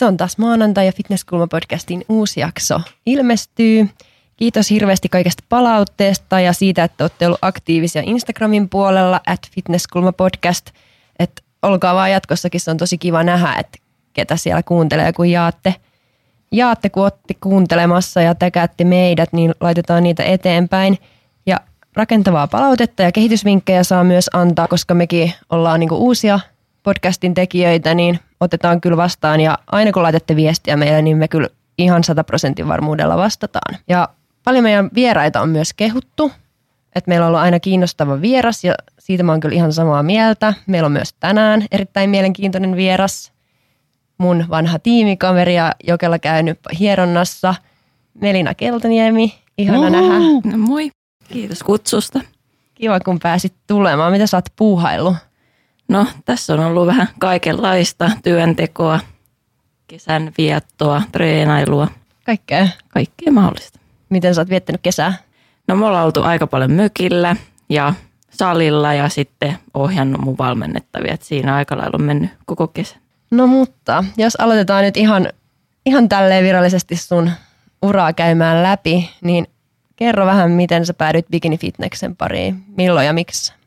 Se on taas maanantai ja Fitnesskulma-podcastin uusi jakso ilmestyy. Kiitos hirveästi kaikesta palautteesta ja siitä, että olette ollut aktiivisia Instagramin puolella at Fitnesskulma-podcast. Että olkaa vaan jatkossakin, se on tosi kiva nähdä, että ketä siellä kuuntelee, kun jaatte, jaatte kun olette kuuntelemassa ja täkäätte meidät, niin laitetaan niitä eteenpäin. Ja rakentavaa palautetta ja kehitysvinkkejä saa myös antaa, koska mekin ollaan niinku uusia podcastin tekijöitä, niin otetaan kyllä vastaan. Ja aina kun laitatte viestiä meille, niin me kyllä ihan 100 prosentin varmuudella vastataan. Ja paljon meidän vieraita on myös kehuttu, että meillä on ollut aina kiinnostava vieras ja siitä mä oon kyllä ihan samaa mieltä. Meillä on myös tänään erittäin mielenkiintoinen vieras, mun vanha tiimikaveri ja Jokella käynyt hieronnassa, Melina Keltaniemi. Ihana Uhu. nähdä. No moi. Kiitos kutsusta. Kiva, kun pääsit tulemaan. Mitä sä oot puuhaillut? No, tässä on ollut vähän kaikenlaista työntekoa, kesän viettoa, treenailua, Kaikkea. kaikkea mahdollista. Miten sä oot viettänyt kesää? No, me ollaan oltu aika paljon mökillä ja salilla ja sitten ohjannut mun valmennettavia. Et siinä aika lailla on mennyt koko kesä. No mutta, jos aloitetaan nyt ihan, ihan tälleen virallisesti sun uraa käymään läpi, niin kerro vähän, miten sä päädyit bikini fitneksen pariin, milloin ja miksi?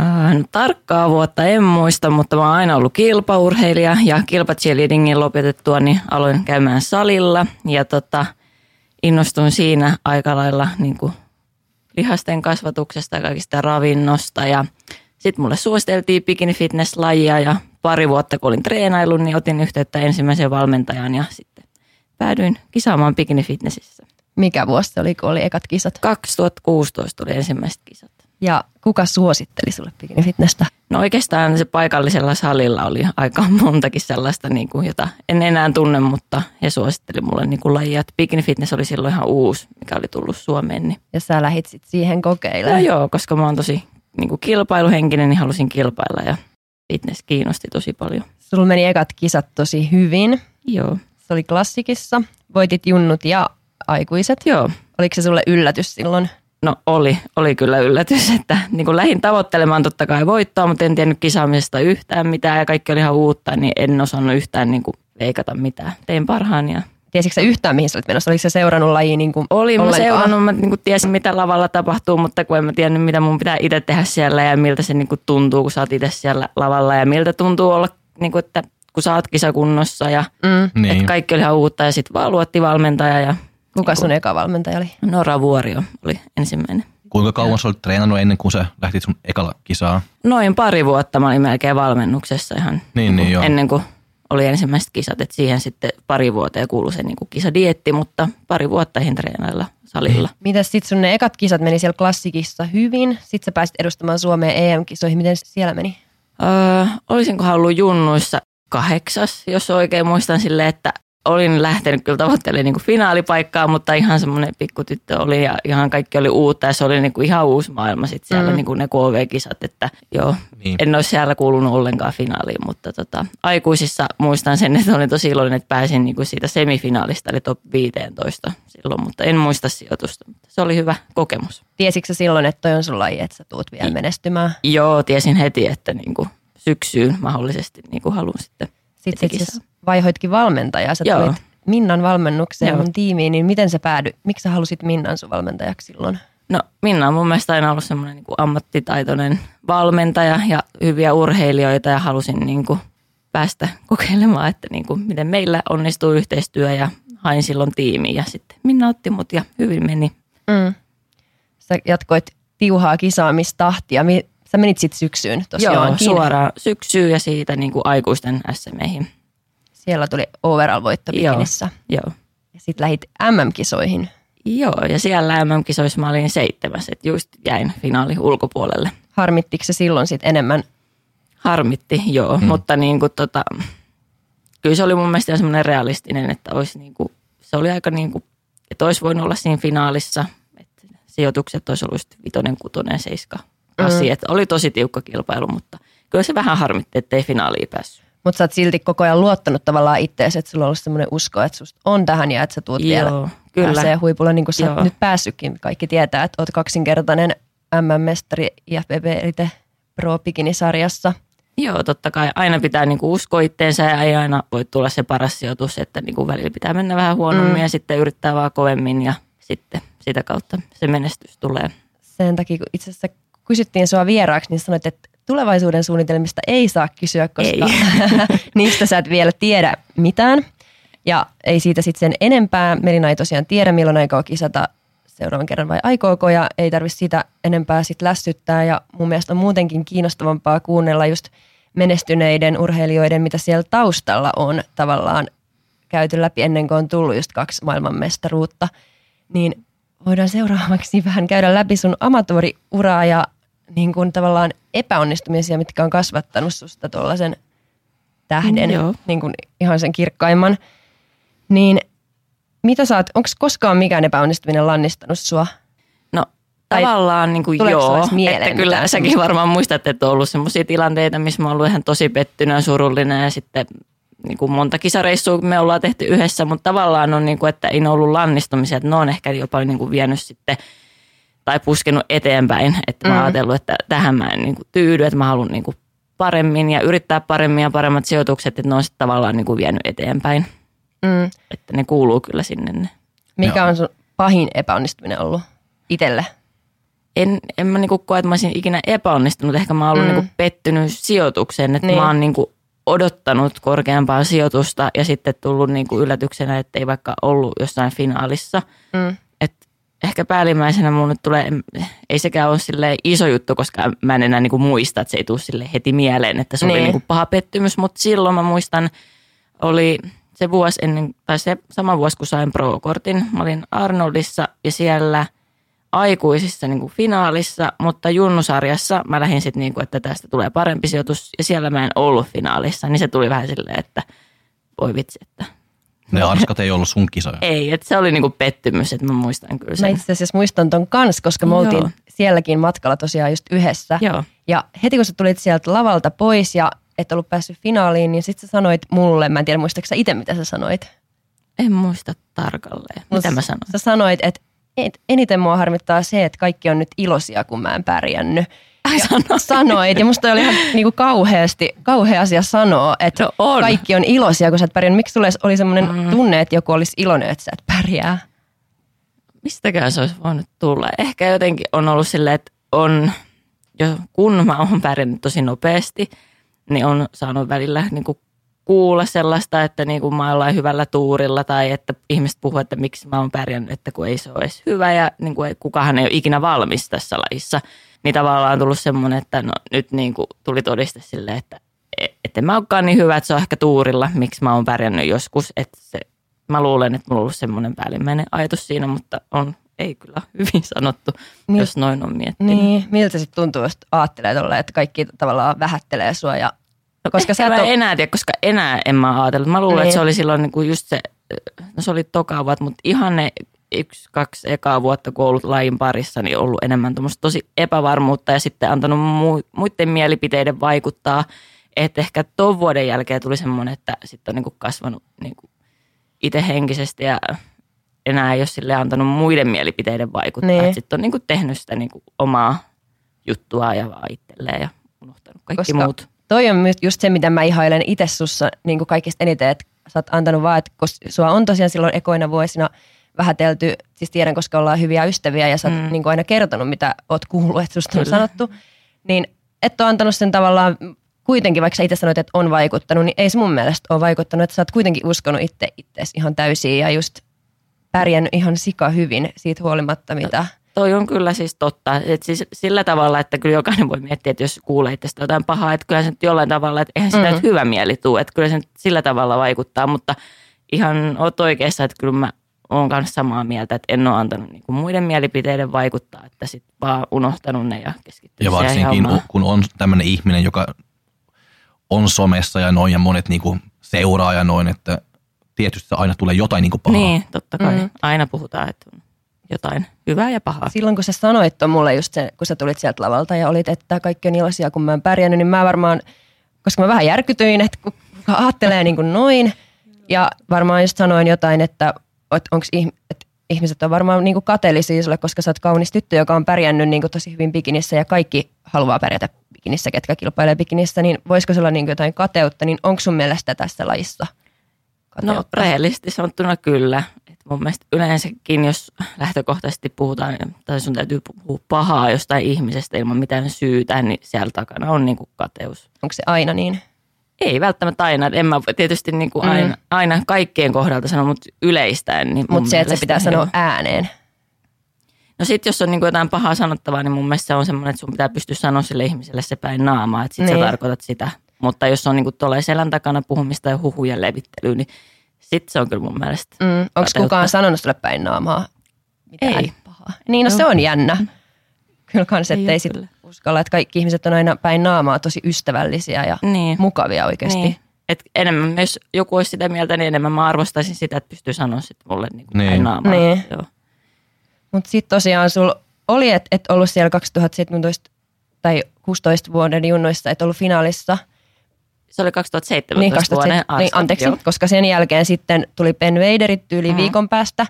No, tarkkaa vuotta en muista, mutta mä oon aina ollut kilpaurheilija ja kilpacheerleadingin lopetettua, niin aloin käymään salilla ja tota, innostuin siinä aika lailla niin kuin lihasten kasvatuksesta ja kaikista ravinnosta ja sitten mulle suositeltiin bikini fitness lajia ja pari vuotta kun olin treenaillut, niin otin yhteyttä ensimmäiseen valmentajan ja sitten päädyin kisaamaan bikini fitnessissä. Mikä vuosi se oli, kun oli ekat kisat? 2016 tuli ensimmäiset kisat. Ja kuka suositteli sulle bikini fitnessä? No oikeastaan se paikallisella salilla oli aika montakin sellaista, niin kuin, jota en enää tunne, mutta he suositteli mulle niin kuin lajia. Bikini fitness oli silloin ihan uusi, mikä oli tullut Suomeen. Niin. Ja sä lähit sit siihen No kokeilemaan. joo, koska mä oon tosi niin kuin kilpailuhenkinen, niin halusin kilpailla ja fitness kiinnosti tosi paljon. Sulla meni ekat kisat tosi hyvin. Joo, Se oli klassikissa. Voitit junnut ja aikuiset. joo. Oliko se sulle yllätys silloin? No oli, oli kyllä yllätys, että niin kuin lähdin tavoittelemaan totta kai voittoa, mutta en tiennyt kisaamisesta yhtään mitään ja kaikki oli ihan uutta, niin en osannut yhtään niin kuin veikata mitään. Tein parhaani ja Tiesitkö sä yhtään, mihin sä olit menossa? Oliko se seurannut laji niin kuin Olin mä ollenkaan? seurannut, mä niin kuin tiesin mitä lavalla tapahtuu, mutta kun en mä tiennyt mitä mun pitää itse tehdä siellä ja miltä se niin kuin tuntuu, kun sä oot itse siellä lavalla ja miltä tuntuu olla, niin kuin, että kun sä oot kisakunnossa ja Mm. niin. että kaikki oli ihan uutta ja sitten vaan luotti valmentaja ja Kuka sun eka valmentaja oli? Nora Vuorio oli ensimmäinen. Kuinka kauan sä olit treenannut ennen kuin sä lähtit sun ekalla kisaa? Noin pari vuotta mä olin melkein valmennuksessa ihan Niin, niin joo. ennen kuin oli ensimmäiset kisat, että siihen sitten pari vuotta kuului se niin kuin kisadietti, mutta pari vuotta ihan treenailla salilla. Mitäs sit sun ne ekat kisat meni siellä klassikissa hyvin? Sitten sä pääsit edustamaan Suomea EM-kisoihin. Miten siellä meni? Öö, olisinkohan ollut junnuissa kahdeksas, jos oikein muistan sille, että olin lähtenyt kyllä tavoittelemaan niin kuin finaalipaikkaa, mutta ihan semmoinen pikkutyttö oli ja ihan kaikki oli uutta ja se oli niin kuin ihan uusi maailma sitten siellä Mm. niin kuin ne KV-kisat, että joo, Niin. en olisi siellä kuulunut ollenkaan finaaliin, mutta tota, aikuisissa muistan sen, että olin tosi iloinen, että pääsin niin kuin siitä semifinaalista, eli top 15 silloin, mutta en muista sijoitusta. Se oli hyvä kokemus. Tiesitkö silloin, että toi on sun laji, että sä tuut vielä menestymään? Joo, tiesin heti, että niin kuin syksyyn mahdollisesti niin kuin haluan sitten Sitten vaihoitkin valmentajaa. Sä Joo. tulit Minnan valmennukseen Joo. mun tiimiin, niin miten sä päädyit? Miksi sä halusit Minnan sun valmentajaksi silloin? No Minna on mun mielestä aina ollut semmoinen niin ammattitaitoinen valmentaja ja hyviä urheilijoita ja halusin niin kuin päästä kokeilemaan, että niin kuin miten meillä onnistuu yhteistyö ja hain silloin tiimiin ja sitten Minna otti mut ja hyvin meni. Mm. Sä jatkoit tiuhaa kisaamistahtia. Mi- Sä menit sitten syksyyn Joo, tosiaankin. suoraan syksyyn ja siitä niin kuin aikuisten SMEihin. Siellä tuli overall-voitto Joo. bikinissä. Joo. Ja sitten lähit MM-kisoihin. Joo, ja siellä MM-kisoissa mä olin seitsemäs, että just jäin finaali ulkopuolelle. Harmittiko se silloin sit enemmän? Harmitti, joo, hmm. mutta niin kuin tota, kyllä se oli mun mielestä semmoinen realistinen, että olisi niin kuin, se oli aika niin kuin, että olisi voinut olla siinä finaalissa, että sijoitukset olisi ollut just vitonen, kutonen, seiska, kasi, Mm. että oli tosi tiukka kilpailu, mutta kyllä se vähän harmitti, ettei finaaliin päässyt. Mutta sä oot silti koko ajan luottanut tavallaan ittees, että sulla on ollut semmoinen usko, että susta on tähän ja että sä tuut vielä Joo, kyllä. pääsee huipulla, niin kuin sä Joo. nyt päässytkin. Kaikki tietää, että oot kaksinkertainen MM-mestari IFBB Elite Pro Bikini-sarjassa. Joo, totta kai aina pitää niinku uskoa itteensä ja ei aina voi tulla se paras sijoitus, että niinku välillä pitää mennä vähän huonommin mm. ja sitten yrittää vaan kovemmin ja sitten sitä kautta se menestys tulee. Sen takia, kun itse asiassa kysyttiin sua vieraaksi, niin sanoit, että tulevaisuuden suunnitelmista ei saa kysyä, koska ei. niistä sä et vielä tiedä mitään. Ja ei siitä sitten sen enempää. Melina ei tosiaan tiedä, milloin aikoo kisata seuraavan kerran vai aikooko ja ei tarvitse sitä enempää sit lässyttää. Ja mun mielestä on muutenkin kiinnostavampaa kuunnella just menestyneiden urheilijoiden, mitä siellä taustalla on tavallaan käyty läpi ennen kuin on tullut just kaksi maailmanmestaruutta. Niin voidaan seuraavaksi vähän käydä läpi sun amatööriuraa ja niin kuin tavallaan epäonnistumisia, mitkä on kasvattanut susta tuollaisen tähden, mm, niin kuin ihan sen kirkkaimman. Niin mitä sä oot, onko koskaan mikään epäonnistuminen lannistanut sua? No tai tavallaan niin kuin joo, että kyllä säkin varmaan muistat, että on ollut sellaisia tilanteita, missä mä oon ollut ihan tosi pettynyt ja surullinen ja sitten niin kuin monta kisareissua me ollaan tehty yhdessä, mutta tavallaan on niin kuin, että ei ne ollut lannistumisia, että ne on ehkä jopa niin kuin vienyt sitten tai puskenut eteenpäin, että mä oon mm. ajatellut, että tähän mä en niin kuin tyydy, että mä haluan niin kuin paremmin ja yrittää paremmin ja paremmat sijoitukset, että ne on sitten tavallaan niin kuin vienyt eteenpäin. Mm. Että ne kuuluu kyllä sinne. Ne. Mikä on sun pahin epäonnistuminen ollut itselle? En, en mä niinku koe, että mä olisin ikinä epäonnistunut. Ehkä mä oon ollut mm. niinku pettynyt sijoitukseen, että niin. mä oon niinku odottanut korkeampaa sijoitusta ja sitten tullut niinku yllätyksenä, että ei vaikka ollut jossain finaalissa. Mm. Ehkä päällimmäisenä nyt tulee, ei sekään ole sille iso juttu, koska mä en enää niinku muista, että se ei tule sille heti mieleen, että se niin. oli niinku paha pettymys, mutta silloin mä muistan, oli se vuosi ennen, tai se sama vuosi, kun sain pro-kortin. Mä olin Arnoldissa ja siellä aikuisissa niin kuin finaalissa, mutta junnusarjassa mä lähdin sitten, niin kuin, että tästä tulee parempi sijoitus. Ja siellä mä en ollut finaalissa, niin se tuli vähän silleen, että voi vitsi, että ne arskat ei ollut sun kisoja. Ei, että se oli niinku pettymys, että mä muistan kyllä sen. Mä itse asiassa muistan ton kans, koska me oltiin Joo. sielläkin matkalla tosiaan just yhdessä. Joo. Ja heti kun sä tulit sieltä lavalta pois ja et ollut päässyt finaaliin, niin sitten sä sanoit mulle, mä en tiedä muistaaksä itse mitä sä sanoit. En muista tarkalleen. Mitä Mut mä sanoin? Sä sanoit, että et, eniten mua harmittaa se, että kaikki on nyt iloisia, kun mä en pärjännyt. Ai sanoit. Sanoit, ja musta oli ihan niinku kauheasti, kauhea asia sanoa, että no on. kaikki on iloisia, kun sä et pärjännyt. Miksi sulle oli semmoinen mm. tunne, että joku olisi iloinen, että sä et pärjää? Mistäkään se olisi voinut tulla? Ehkä jotenkin on ollut silleen, että on, jo, kun mä oon pärjännyt tosi nopeasti – niin on saanut välillä niin kuin kuulla sellaista, että niin kuin mä ollaan hyvällä tuurilla tai että ihmiset puhuu, että miksi mä oon pärjännyt, että kun ei se ole edes hyvä ja niin kuin kukahan ei ole ikinä valmis tässä lajissa. Niin tavallaan on tullut semmoinen, että no, nyt niin kuin tuli todiste sille, että että mä olekaan niin hyvä, että se on ehkä tuurilla, miksi mä oon pärjännyt joskus. Että se, mä luulen, että mulla on ollut semmoinen päällimmäinen ajatus siinä, mutta on ei kyllä hyvin sanottu, niin, jos noin on miettinyt. Niin, miltä sitten tuntuu, jos ajattelee tolle, että kaikki tavallaan vähättelee sua ja No, koska sä et ole... enää tiedä, koska enää en mä ajatellut. Mä luulen, niin. että se niin. oli silloin niin kuin just se, no se oli toka vuotta, mutta ihan ne yksi, kaksi ekaa vuotta, kun ollut lajin parissa, niin ollut enemmän tosi epävarmuutta ja sitten antanut muiden mielipiteiden vaikuttaa. Että ehkä tuon vuoden jälkeen tuli semmoinen, että sitten on niin kasvanut niin itse henkisesti ja enää ei ole sille antanut muiden mielipiteiden vaikuttaa. Niin. Sitten on niin tehnyt sitä niin omaa juttua ja vaan itselleen ja unohtanut kaikki Koska muut toi on just se, mitä mä ihailen itse sussa niin kaikista eniten, että sä oot antanut vaan, että kun sua on tosiaan silloin ekoina vuosina vähätelty, siis tiedän, koska ollaan hyviä ystäviä ja sä oot mm. niin aina kertonut, mitä oot kuullut, että susta on Kyllä. sanottu, niin et ole antanut sen tavallaan kuitenkin, vaikka sä itse sanoit, että on vaikuttanut, niin ei se mun mielestä ole vaikuttanut, että sä oot kuitenkin uskonut itse itseesi ihan täysin ja just pärjännyt ihan sika hyvin siitä huolimatta, mitä toi on kyllä siis totta. Et siis sillä tavalla, että kyllä jokainen voi miettiä, että jos kuulee itsestä jotain pahaa, että kyllä se nyt jollain tavalla, että eihän sitä mm-hmm. hyvä mieli tule, että kyllä se sillä tavalla vaikuttaa, mutta ihan oot oikeassa, että kyllä mä oon kanssa samaa mieltä, että en ole antanut niin kuin muiden mielipiteiden vaikuttaa, että sitten vaan unohtanut ne ja keskittynyt Ja varsinkin kun on tämmöinen ihminen, joka on somessa ja noin ja monet niin kuin seuraa ja noin, että tietysti aina tulee jotain niin kuin pahaa. Niin, totta kai. Mm. Aina puhutaan, että on jotain hyvää ja pahaa. Silloin kun sä sanoit tuon mulle just se, kun sä tulit sieltä lavalta ja olit, että kaikki on iloisia, kun mä oon pärjännyt, niin mä varmaan, koska mä vähän järkytyin, että kuka ajattelee niin kuin noin. Ja varmaan just sanoin jotain, että, onko että ihmiset on varmaan niin kuin kateellisia sulle, koska sä oot kaunis tyttö, joka on pärjännyt niin kuin tosi hyvin bikinissä ja kaikki haluaa pärjätä bikinissä, ketkä kilpailee bikinissä, niin voisiko se olla niin jotain kateutta, niin onko sun mielestä tässä lajissa No kateutta? rehellisesti sanottuna kyllä. Et mun mielestä yleensäkin, jos lähtökohtaisesti puhutaan, tai sun täytyy puhua pahaa jostain ihmisestä ilman mitään syytä, niin siellä takana on niinku kateus. Onko se aina niin? Ei välttämättä aina. En mä tietysti niinku Mm. aina, aina kaikkien kohdalta sano, mutta yleistäen. Niin Mutta se, että se pitää joo. sanoa ääneen. No sit jos on niinku jotain pahaa sanottavaa, niin mun mielestä se on semmoinen, että sun pitää pystyä sanoa sille ihmiselle se päin naamaa, että sit Niin. sä tarkoitat sitä. Mutta jos on niinku tuolla selän takana puhumista ja huhujen levittelyä, niin sit se on kyllä mun mielestä. Mm. Onko kukaan sanonut sulle päin naamaa mitään Ei. pahaa? Niin, no Joo. se on jännä. Kyllä kans, Ei ettei oo sit kyllä. Uskalla, että kaikki ihmiset on aina päin naamaa tosi ystävällisiä ja Niin. mukavia oikeasti. Niin. Et enemmän, jos joku olisi sitä mieltä, niin enemmän mä arvostaisin sitä, että pystyy sanoa sit mulle niinku Niin. päin naamaa. Niin. Mutta sitten tosiaan sul oli, että et ollut siellä 2017 tai 16 vuoden junnoissa, et ollut finaalissa. Se oli 2017 Niin, vuoden 2007, niin, anteeksi, joo. koska sen jälkeen sitten tuli Ben Waderit tyyli Mm. viikon päästä.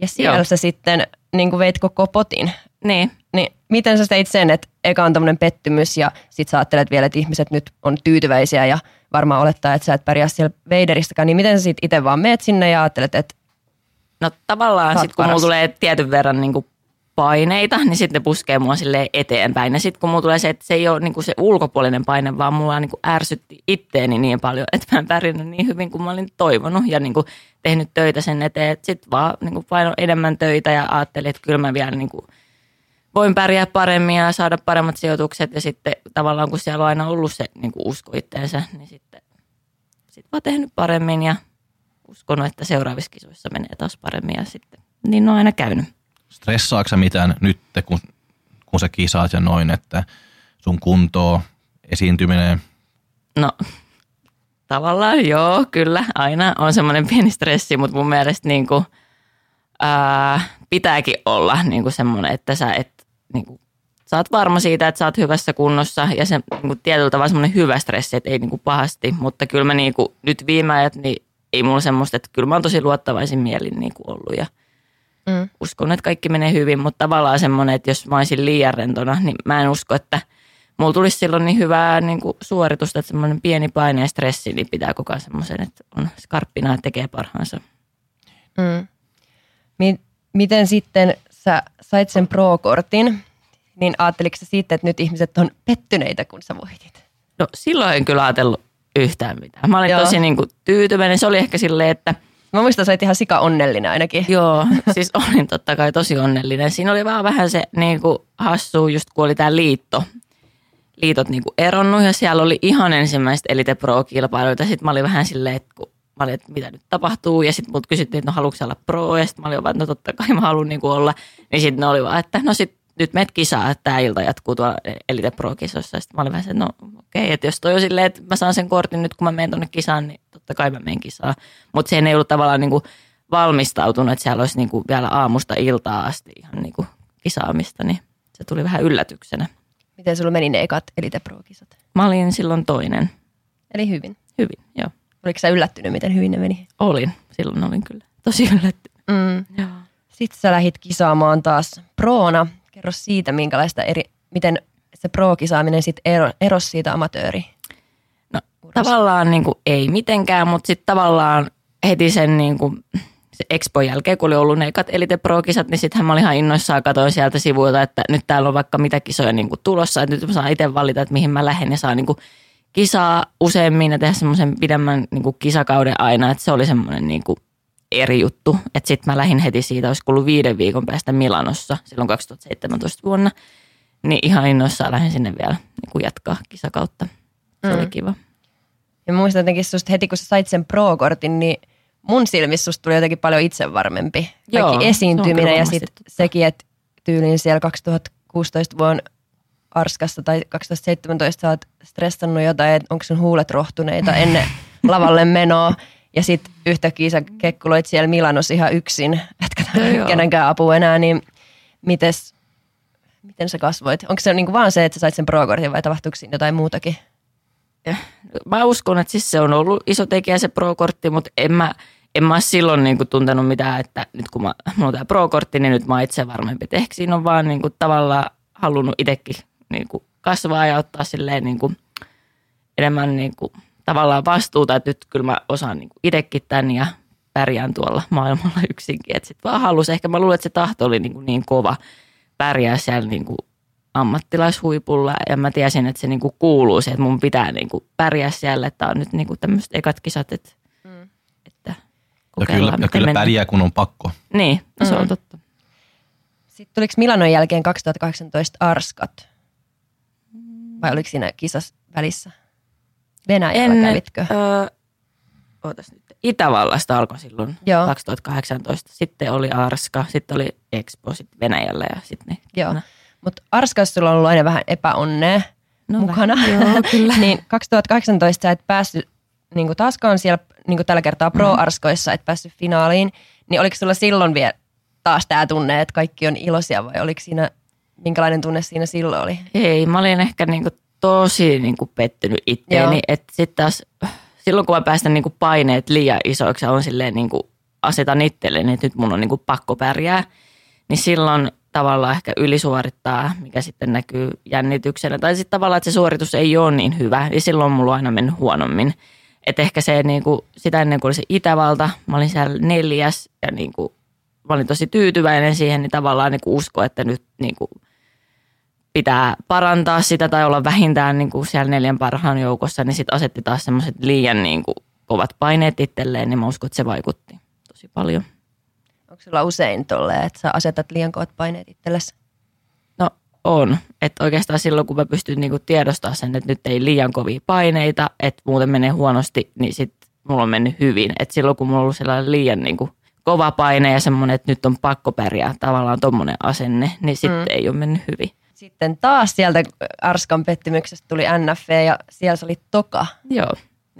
Ja siellä Joo. sä sitten niin kuin veit koko potin. Niin. Niin miten sä teit sen, että eka on tämmöinen pettymys ja sit sä ajattelet vielä, että ihmiset nyt on tyytyväisiä ja varmaan olettaa, että sä et pärjää siellä Vaderistakaan, niin miten sä sit itse vaan meet sinne ja ajattelet, että No tavallaan sitten kun mulla tulee tietyn verran niinku paineita, niin sitten ne puskee mua silleen eteenpäin. Ja sitten kun mulla tulee se, että se ei ole niinku se ulkopuolinen paine, vaan mulla niinku ärsytti itteeni niin paljon, että mä en pärjännyt niin hyvin kuin mä olin toivonut ja niinku tehnyt töitä sen eteen. Sitten vaan niinku paino enemmän töitä ja ajattelin, että kyllä mä vielä niinku voin pärjää paremmin ja saada paremmat sijoitukset. Ja sitten tavallaan kun siellä on aina ollut se niinku usko itteensä, niin sitten sit vaan tehnyt paremmin ja uskonut, että seuraavissa kisoissa menee taas paremmin ja sitten niin on aina käynyt. Stressaatko sä mitään nyt, kun, kun sä kisaat ja noin, että sun kuntoa, esiintyminen, No tavallaan joo, kyllä aina on semmoinen pieni stressi, mutta mun mielestä niin kuin, ää, pitääkin olla niin kuin semmoinen, että sä et niin kuin, sä oot varma siitä, että sä oot hyvässä kunnossa ja se niin kuin, tietyllä tavalla semmoinen hyvä stressi, että ei niin kuin, pahasti, mutta kyllä mä niin kuin, nyt viime ajat, niin ei mulla semmoista, että kyllä mä oon tosi luottavaisin mielin niin kuin ollut ja mm, uskon, että kaikki menee hyvin, mutta tavallaan semmoinen, että jos mä olisin liian rentona, niin mä en usko, että mulla tulisi silloin niin hyvää niin kuin suoritusta, että semmoinen pieni paine ja stressi, niin pitää koko ajan semmoisen, että on skarppina ja tekee parhaansa. mm. Mi- miten sitten sä sait sen pro-kortin, niin ajatteliko sä siitä, että nyt ihmiset on pettyneitä, kun sä voitit? No silloin en kyllä ajatellut yhtään mitään. Mä olin Joo. tosi niin kuin tyytyväinen. Se oli ehkä silleen, että Mä muistan, sä ihan sika onnellinen ainakin. Joo, siis olin totta kai tosi onnellinen. Siinä oli vaan vähän se niin kuin hassu, just kun oli tämä liitto. Liitot niin kuin eronnut ja siellä oli ihan ensimmäiset Elite Pro-kilpailuita. Sitten mä olin vähän silleen, että, kun mä olin, että mitä nyt tapahtuu. Ja sitten mut kysyttiin, että no haluatko olla pro? Ja sitten mä olin vaan, että no totta kai mä haluan niin olla. Niin sitten ne oli vaan, että no sit nyt meet kisaa, että tämä ilta jatkuu tuolla Elite Pro-kisossa. Sitten mä olin vähän se, että no okei, okay, että jos toi on silleen, että mä saan sen kortin nyt kun mä menen tuonne kisaan, niin totta kai mä menen kisaan. Mutta siihen ei ollut tavallaan niin kuin valmistautunut, että siellä olisi niin kuin vielä aamusta iltaa asti ihan niin kuin kisaamista, niin se tuli vähän yllätyksenä. Miten sulla meni ne ekat Elite Pro-kisat? Mä olin silloin toinen. Eli hyvin. Hyvin, joo. Oliko sä yllättynyt, miten hyvin ne meni? Olin. Silloin olin kyllä tosi yllättynyt. Mm. Joo. Sitten sä lähit kisaamaan taas proona. Kerro siitä, minkälaista eri, miten se pro-kisaaminen sitten ero, erosi siitä amatööri. No tavallaan niin kuin, ei mitenkään, mutta sitten tavallaan heti sen niin kuin, se Expo jälkeen, kun oli ollut ne ekat Elite Pro-kisat, niin sittenhän mä olin ihan innoissaan, katsoin sieltä sivuilta, että nyt täällä on vaikka mitä kisoja niin kuin tulossa, että nyt mä saan itse valita, että mihin mä lähden ja saan niin kuin kisaa useammin ja tehdä semmoisen pidemmän niin kuin kisakauden aina, että se oli semmoinen niin kuin eri juttu. Että sitten mä lähdin heti siitä, olisi ollut viiden viikon päästä Milanossa silloin 2017 vuonna, niin ihan innoissaan lähdin sinne vielä niin kuin jatkaa kisakautta. Se mm. oli kiva. Ja muistan jotenkin susta heti, kun sä sait sen pro-kortin, niin mun silmissä susta tuli jotenkin paljon itsevarmempi. Kaikki Joo, esiintyminen ja sitten sekin, että tyylin siellä 2016 vuonna Arskassa tai 2017 sä oot stressannut jotain, että onko sun huulet rohtuneita ennen lavalle menoa. Ja sitten yhtäkkiä sä kekkuloit siellä Milanossa ihan yksin, etkä joo. kenenkään apua enää, niin mites, miten sä kasvoit? Onko se niinku vaan se, että sä sait sen pro-kortin vai tapahtuiko siinä jotain muutakin? Mä uskon, että siis se on ollut iso tekijä se pro-kortti, mutta en mä, en mä silloin niinku tuntenut mitään, että nyt kun mä, mulla on tämä pro-kortti, niin nyt mä oon itse varmempi. Et ehkä siinä on vaan niinku tavallaan halunnut itsekin niinku kasvaa ja ottaa silleen niin kuin enemmän niin kuin tavallaan vastuuta, että nyt kyllä mä osaan niin kuin itsekin tämän ja pärjään tuolla maailmalla yksinkin. Että sitten vaan halusi, ehkä mä luulen, että se tahto oli niin, kuin niin kova pärjää siellä niin kuin ammattilaishuipulla ja mä tiesin, että se niin kuin kuuluu se, että mun pitää niin kuin pärjää siellä, että on nyt niin kuin tämmöiset ekat kisat, että, mm. että Ja kyllä, ja kyllä pärjää, kun on pakko. Niin, no se Mm. on totta. Sitten tuliko Milanon jälkeen 2018 Arskat? Vai oliko siinä kisas välissä? Venäjällä kävitkö? öö, ootas nyt. Itävallasta alkoi silloin Joo. 2018. Sitten oli Arska, sitten oli Expo sitten Venäjällä ja sitten ne. Joo. Mutta Arskas sulla on ollut aina vähän epäonnea No mukana. vähän, joo, kyllä. niin 2018 sä et päässyt niin kuin taaskaan siellä niin kuin tällä kertaa Mm. Pro-Arskoissa, et päässyt finaaliin. Niin oliko sulla silloin vielä taas tämä tunne, että kaikki on iloisia vai oliko siinä, minkälainen tunne siinä silloin oli? Ei, mä olin ehkä niinku tosi niinku pettynyt itteeni. Joo. Että sitten taas silloin kun mä päästän niinku paineet liian isoiksi ja on silleen niinku asetan itselleni, että nyt mun on niinku pakko pärjää, niin silloin tavallaan ehkä ylisuorittaa, mikä sitten näkyy jännityksenä. Tai sitten tavallaan, että se suoritus ei ole niin hyvä, niin silloin mulla on aina mennyt huonommin. Että ehkä se niinku, sitä ennen kuin oli se Itävalta, mä olin siellä neljäs ja niinku, mä olin tosi tyytyväinen siihen, niin tavallaan niinku usko, että nyt niinku, pitää parantaa sitä tai olla vähintään niin kuin siellä neljän parhaan joukossa, niin sitten asetti taas semmoiset liian niin kuin kovat paineet itselleen, niin mä uskon, että se vaikutti tosi paljon. Onko sulla usein tolleen, että sä asetat liian kovat paineet itsellesi? No on, että oikeastaan silloin kun mä pystyn niin kuin tiedostamaan sen, että nyt ei liian kovia paineita, että muuten menee huonosti, niin sitten mulla on mennyt hyvin. Että silloin kun mulla on ollut sellainen liian niin kuin kova paine ja semmoinen, että nyt on pakko pärjää, tavallaan tommonen asenne, niin sitten mm. ei ole mennyt hyvin. Sitten taas sieltä Arskan pettymyksestä tuli NF ja siellä se oli toka. Joo.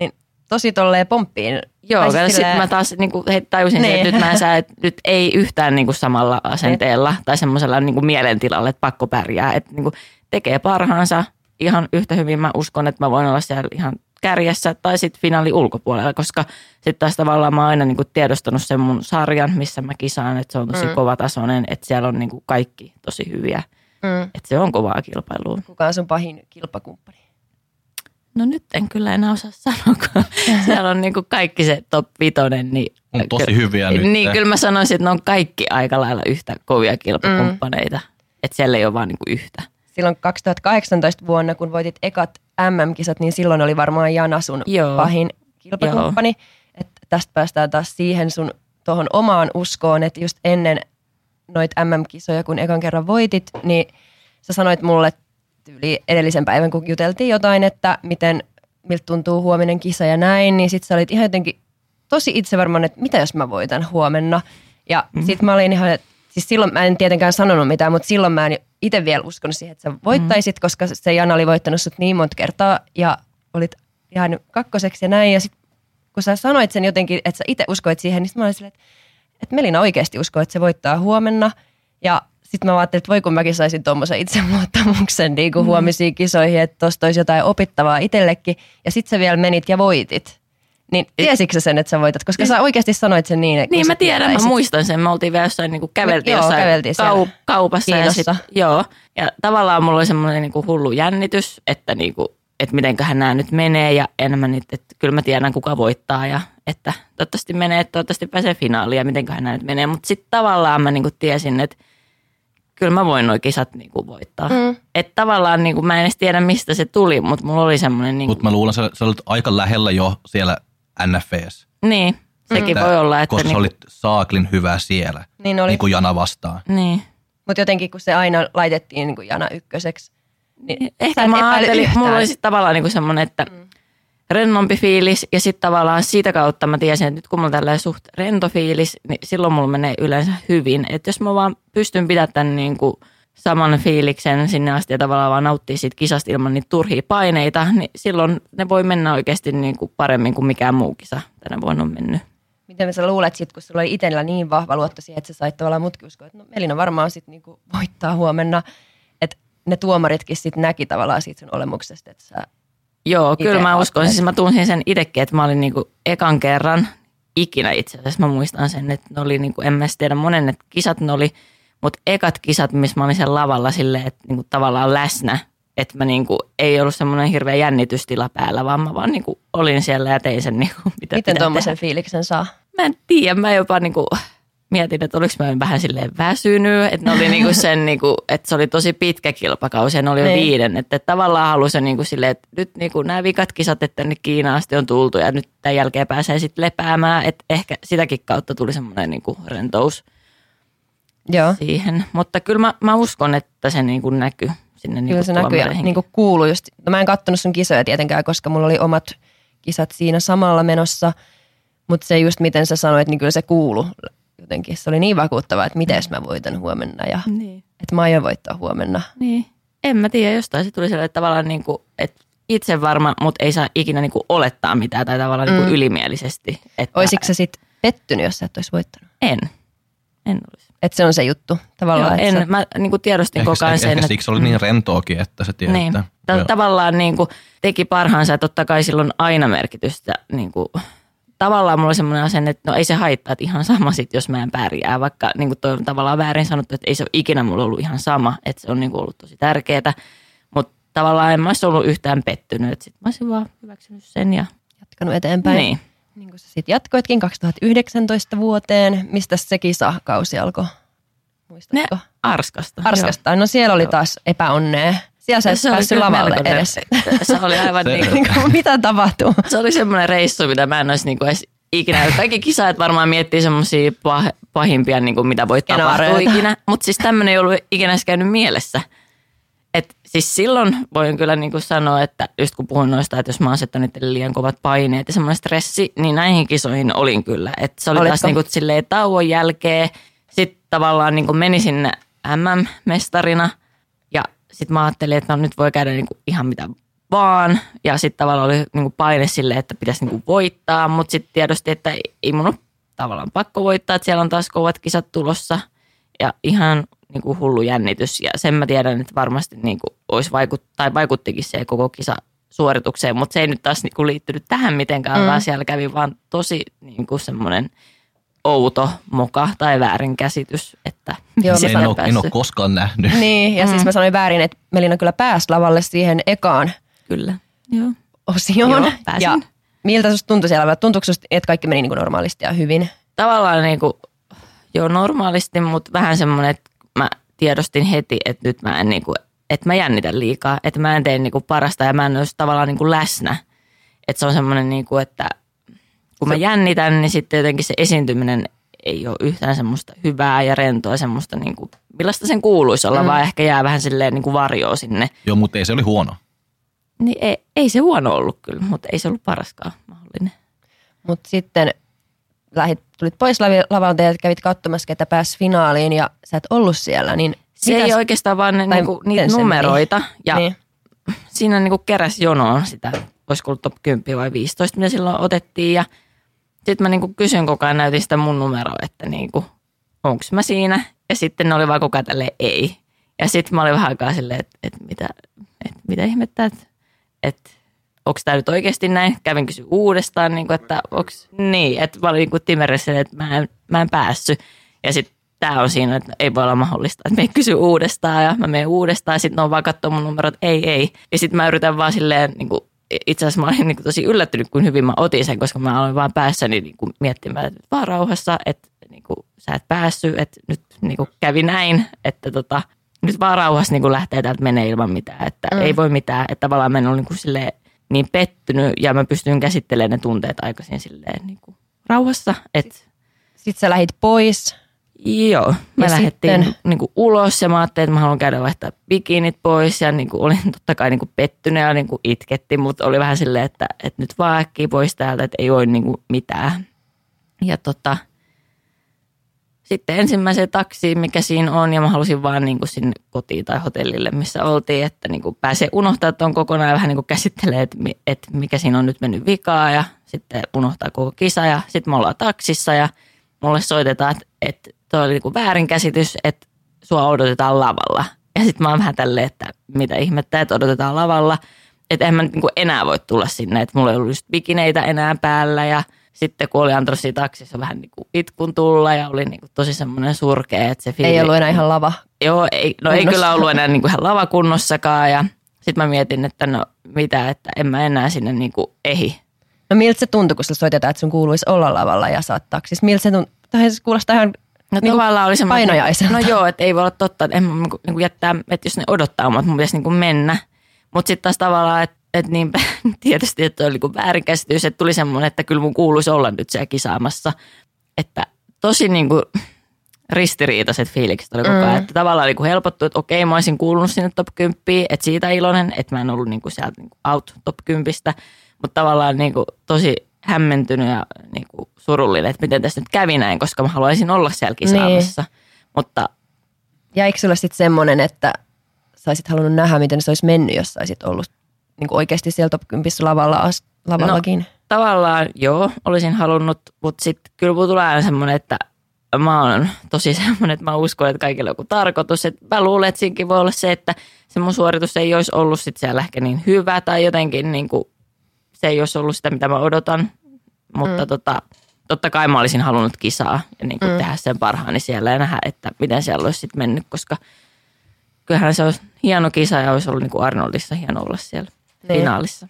Niin tosi tolleen pomppiin. Joo, Tai siis sitten silleen- mä taas niin kuin, tajusin Niin. sen, että nyt mä en saa, että nyt ei yhtään niin kuin samalla asenteella tai semmoisella niin kuin mielentilalla, että pakko pärjää. Että niin kuin tekee parhaansa ihan yhtä hyvin. Mä uskon, että mä voin olla siellä ihan kärjessä tai sitten finaali ulkopuolella, koska sitten taas tavallaan mä oon aina niin kuin tiedostanut sen mun sarjan, missä mä kisaan, että se on tosi Mm. mm. kovatasoinen, että siellä on niin kuin kaikki tosi hyviä. Mm. Että se on kovaa kilpailua. Kuka on sun pahin kilpakumppani? No nyt en kyllä enää osaa sanoa, kun siellä on niin kuin kaikki se top vitonen, niin On tosi Kyllä- hyviä nyt. Niin, kyllä mä sanoisin, että ne on kaikki aika lailla yhtä kovia kilpakumppaneita. Mm. Että siellä ei ole vaan niinku yhtä. Silloin 2018 vuonna, kun voitit ekat MM-kisat, niin silloin oli varmaan Jana sun Joo. pahin kilpakumppani. Että tästä päästään taas siihen sun tuohon omaan uskoon, että just ennen noit MM-kisoja, kun ekan kerran voitit, niin sä sanoit mulle tyyli edellisen päivän, kun juteltiin jotain, että miten, miltä tuntuu huominen kisa ja näin, niin sit sä olit ihan jotenkin tosi itsevarman, että mitä jos mä voitan huomenna. Ja mm. sit mä olin ihan, että siis silloin mä en tietenkään sanonut mitään, mutta silloin mä en itse vielä uskonut siihen, että sä voittaisit, mm. koska se Jana oli voittanut sut niin monta kertaa ja olit jäänyt kakkoseksi ja näin. Ja sit kun sä sanoit sen jotenkin, että sä itse uskoit siihen, niin mä olin silleen, että, että Melina oikeasti uskoo, että se voittaa huomenna. Ja sitten mä ajattelin, että voi kun mäkin saisin tuommoisen itseluottamuksen niin kuin mm. huomisiin kisoihin, että tuosta olisi jotain opittavaa itsellekin. Ja sitten sä vielä menit ja voitit. Niin tiesitkö sen, että sä voitat? Koska sä oikeasti sanoit sen niin, että Niin mä tiedän, mä tietäisit. muistan sen. Me oltiin vielä jossain, niinku käveltiin Joo, jossain käveltiin kau- kaupassa. Ja, Kiinassa. sit, joo, ja tavallaan mulla oli semmoinen niinku hullu jännitys, että, niinku, että mitenköhän nämä nyt menee. Ja enemmän nyt, että kyllä mä tiedän kuka voittaa ja että toivottavasti menee, että toivottavasti pääsee finaaliin ja mitenköhän nämä nyt menee. Mutta sitten tavallaan mä niinku tiesin, että kyllä mä voin nuo kisat niinku voittaa. Mm. Että tavallaan niinku, mä en edes tiedä mistä se tuli, mutta mulla oli semmoinen... Niinku, Mutta mä luulen, että sä, sä olit aika lähellä jo siellä NFVs. niin, sekin Tää- voi olla, että... Koska niinku, sä olit saaklin hyvä siellä, Niin oli. niin kuin Jana vastaan. Niin. Mutta jotenkin kun se aina laitettiin niin kuin Jana ykköseksi. Niin sä Ehkä mä ajattelin, yhtään. mulla oli sitten tavallaan niinku semmoinen, että mm. rennompi fiilis ja sitten tavallaan siitä kautta mä tiesin, että nyt kun mulla on tällainen suht rento fiilis, niin silloin mulla menee yleensä hyvin. Että jos mä vaan pystyn pitämään tämän niinku saman fiiliksen sinne asti ja tavallaan vaan nauttii siitä kisasta ilman niitä turhia paineita, niin silloin ne voi mennä oikeasti niinku paremmin kuin mikään muu kisa tänä vuonna on mennyt. Miten sä luulet sit, kun sulla oli itsellä niin vahva luotto siihen, että sä sait tavallaan mutkin uskoa, että no Melina varmaan sit niinku voittaa huomenna. Ne tuomaritkin sit näki tavallaan siitä sun olemuksesta, että sä Joo, kyllä mä uskon. Siis mä tunsin sen itsekin, että mä olin niinku ekan kerran ikinä itse asiassa. Mä muistan sen, että ne oli, niinku, en mä tiedä monen, että kisat ne oli, mutta ekat kisat, missä mä olin sen lavalla silleen, että niinku tavallaan läsnä että mä niinku, ei ollut semmoinen hirveä jännitystila päällä, vaan mä vaan niinku olin siellä ja tein sen, niinku, mitä Miten tuommoisen fiiliksen saa? Mä en tiedä, mä jopa niinku mietin, että oliko mä vähän silleen väsynyt, että ne oli niinku sen, niinku, että se oli tosi pitkä kilpakausi ja ne oli jo Niin. viiden, että tavallaan halusin niinku silleen, että nyt niinku nämä vikat kisat, että tänne Kiinaan asti on tultu ja nyt tämän jälkeen pääsee sitten lepäämään, että ehkä sitäkin kautta tuli semmoinen niinku rentous Joo. siihen, mutta kyllä mä, mä uskon, että se niinku näkyy sinne Kyllä niinku se näkyy ja niin kuin kuuluu just. No mä en kattonut sun kisoja tietenkään, koska mulla oli omat kisat siinä samalla menossa. Mutta se just miten sä sanoit, niin kyllä se kuulu jotenkin. Se oli niin vakuuttavaa, että miten mä voitan huomenna ja Niin. että mä aion voittaa huomenna. Niin. En mä tiedä, jostain se tuli sellainen että tavallaan niin kuin, että itse varma, mutta ei saa ikinä niin kuin olettaa mitään tai tavallaan niin kuin Mm. ylimielisesti. Että Oisitko sä sit pettynyt, jos sä et olisi voittanut? En. En olisi. Että se on se juttu tavallaan. Joo, että en, sä, mä niin kuin tiedostin Ehkä, koko ajan ehkä, sen, ehkä että siksi oli niin rentoakin, että se tiedät. niin, että- tavallaan niin kuin teki parhaansa ja totta kai silloin aina merkitystä. Niin kuin, tavallaan mulla oli semmoinen asenne, että no ei se haittaa, että ihan sama sit, jos mä en pärjää. Vaikka niin kuin toi on tavallaan väärin sanottu, että ei se ole ikinä mulla ollut ihan sama, että se on niin kuin ollut tosi tärkeää. Mutta tavallaan en mä olisi ollut yhtään pettynyt, että sit mä olisin vaan hyväksynyt sen ja jatkanut eteenpäin. niin. Niin kuin sä sitten jatkoitkin 2019 vuoteen. Mistä se kisakausi alkoi? Ne Muistatko? Arskasta. Arskasta. No siellä oli taas epäonnea. Siellä sä et Se oli päässyt lavalle edes. Se oli aivan Se- niin kuin, Niin kuin, mitä tapahtuu? se oli semmoinen reissu, mitä mä en olisi niin kuin edes ikinä. Kaikki kisaajat varmaan miettii semmoisia pah, pahimpia, niin kuin mitä voi tapahtua ikinä. Mutta siis tämmöinen ei ollut ikinä edes käynyt mielessä. Et siis silloin voin kyllä niin kuin sanoa, että just kun puhuin noista, että jos mä oon asettanut itselle liian kovat paineet ja semmoinen stressi, niin näihin kisoihin olin kyllä. Et se oli Olitko? taas niin kuin silleen tauon jälkeen. Sitten tavallaan niin kuin meni sinne MM-mestarina sitten mä ajattelin, että no nyt voi käydä niin kuin ihan mitä vaan. Ja sitten tavallaan oli niin kuin paine sille, että pitäisi niin kuin voittaa, mutta sitten tiedosti, että ei, ei mun ole tavallaan pakko voittaa, että siellä on taas kovat kisat tulossa ja ihan niin kuin hullu jännitys. Ja sen mä tiedän, että varmasti niin kuin olisi vaikut, tai vaikuttikin se koko kisa suoritukseen, mutta se ei nyt taas niin kuin liittynyt tähän mitenkään, Mm. vaan siellä kävi vaan tosi niin kuin semmoinen outo moka tai väärinkäsitys, että Joo, en, en ole, en ole koskaan nähnyt. Niin, ja siis mä sanoin väärin, että Melina kyllä pääsi lavalle siihen ekaan Kyllä, joo. osioon. Joo, pääsin. ja miltä susta tuntui siellä? Tuntuuko susta, että kaikki meni niin kuin normaalisti ja hyvin? tavallaan niin kuin, joo normaalisti, mutta vähän semmoinen, että mä tiedostin heti, että nyt mä en niin kuin, että mä jännitän liikaa, että mä en tee niin kuin parasta ja mä en olisi tavallaan niin kuin läsnä. Että se on semmoinen, niin kuin, että kun mä jännitän, niin sitten jotenkin se esiintyminen ei ole yhtään semmoista hyvää ja rentoa semmoista, niin kuin, millaista sen kuuluisi olla, mm. vaan ehkä jää vähän silleen niin kuin varjoa sinne. Joo, mutta ei se oli huono. Niin ei, ei se huono ollut kyllä, mutta ei se ollut paraskaan mahdollinen. Mutta sitten lähit, tulit pois lavalta ja kävit katsomassa, ketä pääsi finaaliin ja sä et ollut siellä. Niin Se mitäs- ei oikeastaan vaan ne, niinku, niitä numeroita. Ja Niin. siinä niinku keräs jonoon sitä, olisiko ollut top 10 vai 15, mitä silloin otettiin. Ja sitten mä niinku kysyin koko ajan, näytin sitä mun numeroa, että niinku, onko mä siinä. Ja sitten ne oli vaan koko ajan ei. Ja sitten mä olin vähän aikaa silleen, että, että mitä, että mitä ihmettä, että, että onko tämä nyt oikeasti näin. Kävin kysyä uudestaan, niin kuin, että onko niin, että mä olin niin timeressä, että mä en, mä en päässyt. Ja sitten tämä on siinä, että ei voi olla mahdollista. Että me ei kysy uudestaan ja mä menen uudestaan ja sitten ne on vaan katsoa mun numerot, ei, ei. Ja sitten mä yritän vaan silleen, niin kuin, itse asiassa mä olin niin kuin tosi yllättynyt, kuin hyvin mä otin sen, koska mä aloin vaan päässäni niin kuin miettimään, että vaan rauhassa, että niin kuin, sä et päässyt, että nyt niin kuin kävi näin, että tota, nyt vaan rauhassa niin kuin lähtee täältä menee ilman mitään, että Mm. mm. ei voi mitään, että tavallaan mä en ole niin kuin silleen niin pettynyt ja mä pystyn käsittelemään ne tunteet aikaisin silleen niin kuin rauhassa, että Sitten sä lähit pois. Joo, me Ja lähdettiin sitten- niinku ulos ja mä ajattelin, että mä haluan käydä vaihtaa bikinit pois ja niinku olin totta kai niinku pettynyt ja niinku itketti, mutta oli vähän silleen, että, että nyt vaan äkkiä pois täältä, että ei voi niinku mitään. Ja tota, sitten ensimmäiseen taksiin, mikä siinä on, ja mä halusin vaan niinku sinne kotiin tai hotellille, missä oltiin, että niinku pääsee unohtaa tuon kokonaan ja vähän niinku käsittelee, että, että mikä siinä on nyt mennyt vikaa, ja sitten unohtaa koko kisa, ja sitten me ollaan taksissa, ja mulle soitetaan, että, että toi oli niinku väärinkäsitys, että sua odotetaan lavalla. Ja sitten mä oon vähän tälleen, että mitä ihmettä, että odotetaan lavalla. Että en mä niinku enää voi tulla sinne, että mulla ei ollut just bikineitä enää päällä ja sitten kun oli siinä taksissa vähän niinku itkun tulla ja oli niinku tosi semmoinen surkea, että se fiili... Ei ollut enää ihan lava. Joo, ei, no ei kyllä ollut enää niinku ihan lavakunnossakaan ja Sitten mä mietin, että no mitä, että en mä enää sinne niin kuin ehi. No miltä se tuntui, kun sillä soitetaan, että sun kuuluisi olla lavalla ja saat taksis? Miltä se tuntui? Tai se kuulostaa ihan No Niin kuin tavallaan oli semmoinen, painajaiselta. No joo, että ei voi olla totta, että en mä niinku jättää, että jos ne odottaa että mun pitäisi niinku mennä. Mutta sitten taas tavallaan, että et niin tietysti, että oli niinku väärinkäsitys, että tuli semmoinen, että kyllä mun kuuluisi olla nyt siellä kisaamassa. Että tosi niinku ristiriitaiset fiilikset oli koko ajan. Mm. Että tavallaan niinku helpottui, että okei, mä olisin kuulunut sinne top 10, että siitä iloinen, että mä en ollut niinku sieltä niinku out top 10. Mutta tavallaan niinku tosi hämmentynyt ja niinku surullinen, että miten tässä nyt kävi näin, koska mä haluaisin olla siellä kisaamassa. Niin. Mutta Jäikö sulle sitten semmoinen, että sä olisit halunnut nähdä, miten se olisi mennyt, jos sä olisit ollut niin kuin oikeasti siellä top 10 lavalla, lavallakin? No. tavallaan joo, olisin halunnut, mutta sitten kyllä mulla tulee aina semmoinen, että mä oon tosi semmoinen, että mä uskon, että kaikilla on joku tarkoitus. Että mä luulen, että siinäkin voi olla se, että se mun suoritus ei olisi ollut sit siellä ehkä niin hyvä tai jotenkin niin kuin, se ei olisi ollut sitä, mitä mä odotan. Mutta mm. tota, totta kai mä olisin halunnut kisaa ja niin kuin mm. tehdä sen parhaani siellä ja nähdä, että miten siellä olisi sitten mennyt, koska kyllähän se olisi hieno kisa ja olisi ollut niin kuin Arnoldissa hieno olla siellä Niin. finaalissa.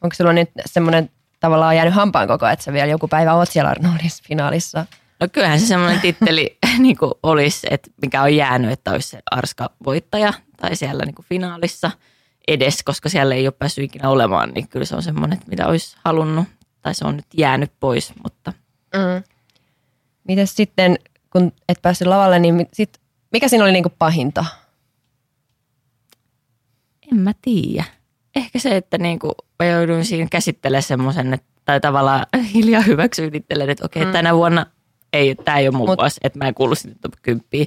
Onko sulla nyt semmoinen tavallaan jäänyt hampaan koko, että sä vielä joku päivä oot siellä Arnoldissa finaalissa? No kyllähän se semmoinen titteli niin kuin olisi, että mikä on jäänyt, että olisi se Arska voittaja tai siellä niin kuin finaalissa edes, koska siellä ei ole päässyt ikinä olemaan, niin kyllä se on semmoinen, että mitä olisi halunnut tai se on nyt jäänyt pois, mutta Mm. Mites sitten, kun et päässyt lavalle, niin sit, mikä siinä oli niinku pahinta? en mä tiedä. Ehkä se, että niin kuin mä jouduin siinä käsittelemään semmoisen, tai tavallaan hiljaa hyväksyin itselleni, että okei, mm. tänä vuonna ei, tämä ei ole mun Mut- vuosi, että mä en kuulu sinne top 10.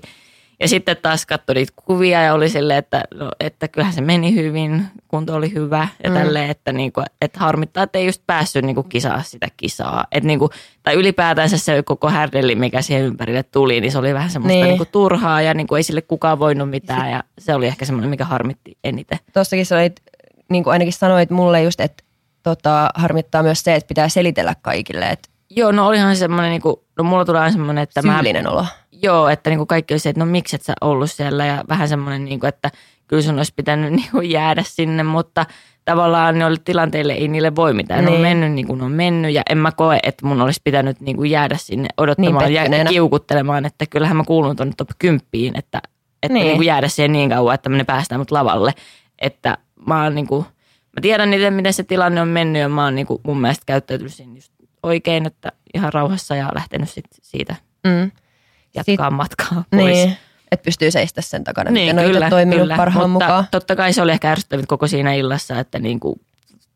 Ja sitten taas katsoin niitä kuvia ja oli silleen, että, no, että kyllähän se meni hyvin, kunto oli hyvä ja Mm. tälleen, että, niinku, että harmittaa, että ei just päässyt niinku kisaa sitä kisaa. Et niinku, tai ylipäätänsä se koko härdelli, mikä siihen ympärille tuli, niin se oli vähän semmoista Niin. niin. niinku turhaa ja niinku ei sille kukaan voinut mitään ja se oli ehkä semmoinen, mikä harmitti eniten. Tuossakin sä olit, niin kuin ainakin sanoit mulle just, että tota, harmittaa myös se, että pitää selitellä kaikille, että Joo, no olihan se semmoinen, niinku, no mulla tulee aina semmoinen, että mä, syyllinen olo. Joo, että niinku kaikki oli se, että no miksi et sä ollut siellä ja vähän semmoinen, niinku, että kyllä sun olisi pitänyt niinku jäädä sinne, mutta tavallaan ne oli tilanteille, ei niille voi mitään. Ne on Niin. mennyt niin kuin ne on mennyt ja en mä koe, että mun olisi pitänyt niinku jäädä sinne odottamaan Niin ja kiukuttelemaan, että kyllähän mä kuulun tuonne top 10, että, että Niin. niin. niinku jäädä siihen niin kauan, että me päästään mut lavalle. Että mä oon niinku, mä tiedän niitä, miten se tilanne on mennyt ja mä oon niinku mun mielestä käyttäytynyt siinä just oikein, että ihan rauhassa ja lähtenyt sit siitä Mm. Jatkaa Sit- matkaa pois. Niin, että pystyy seistä sen takana, Niin, miten on itse toiminut parhaan Mutta mukaan. totta kai se oli ehkä ärsyttävät koko siinä illassa, että niinku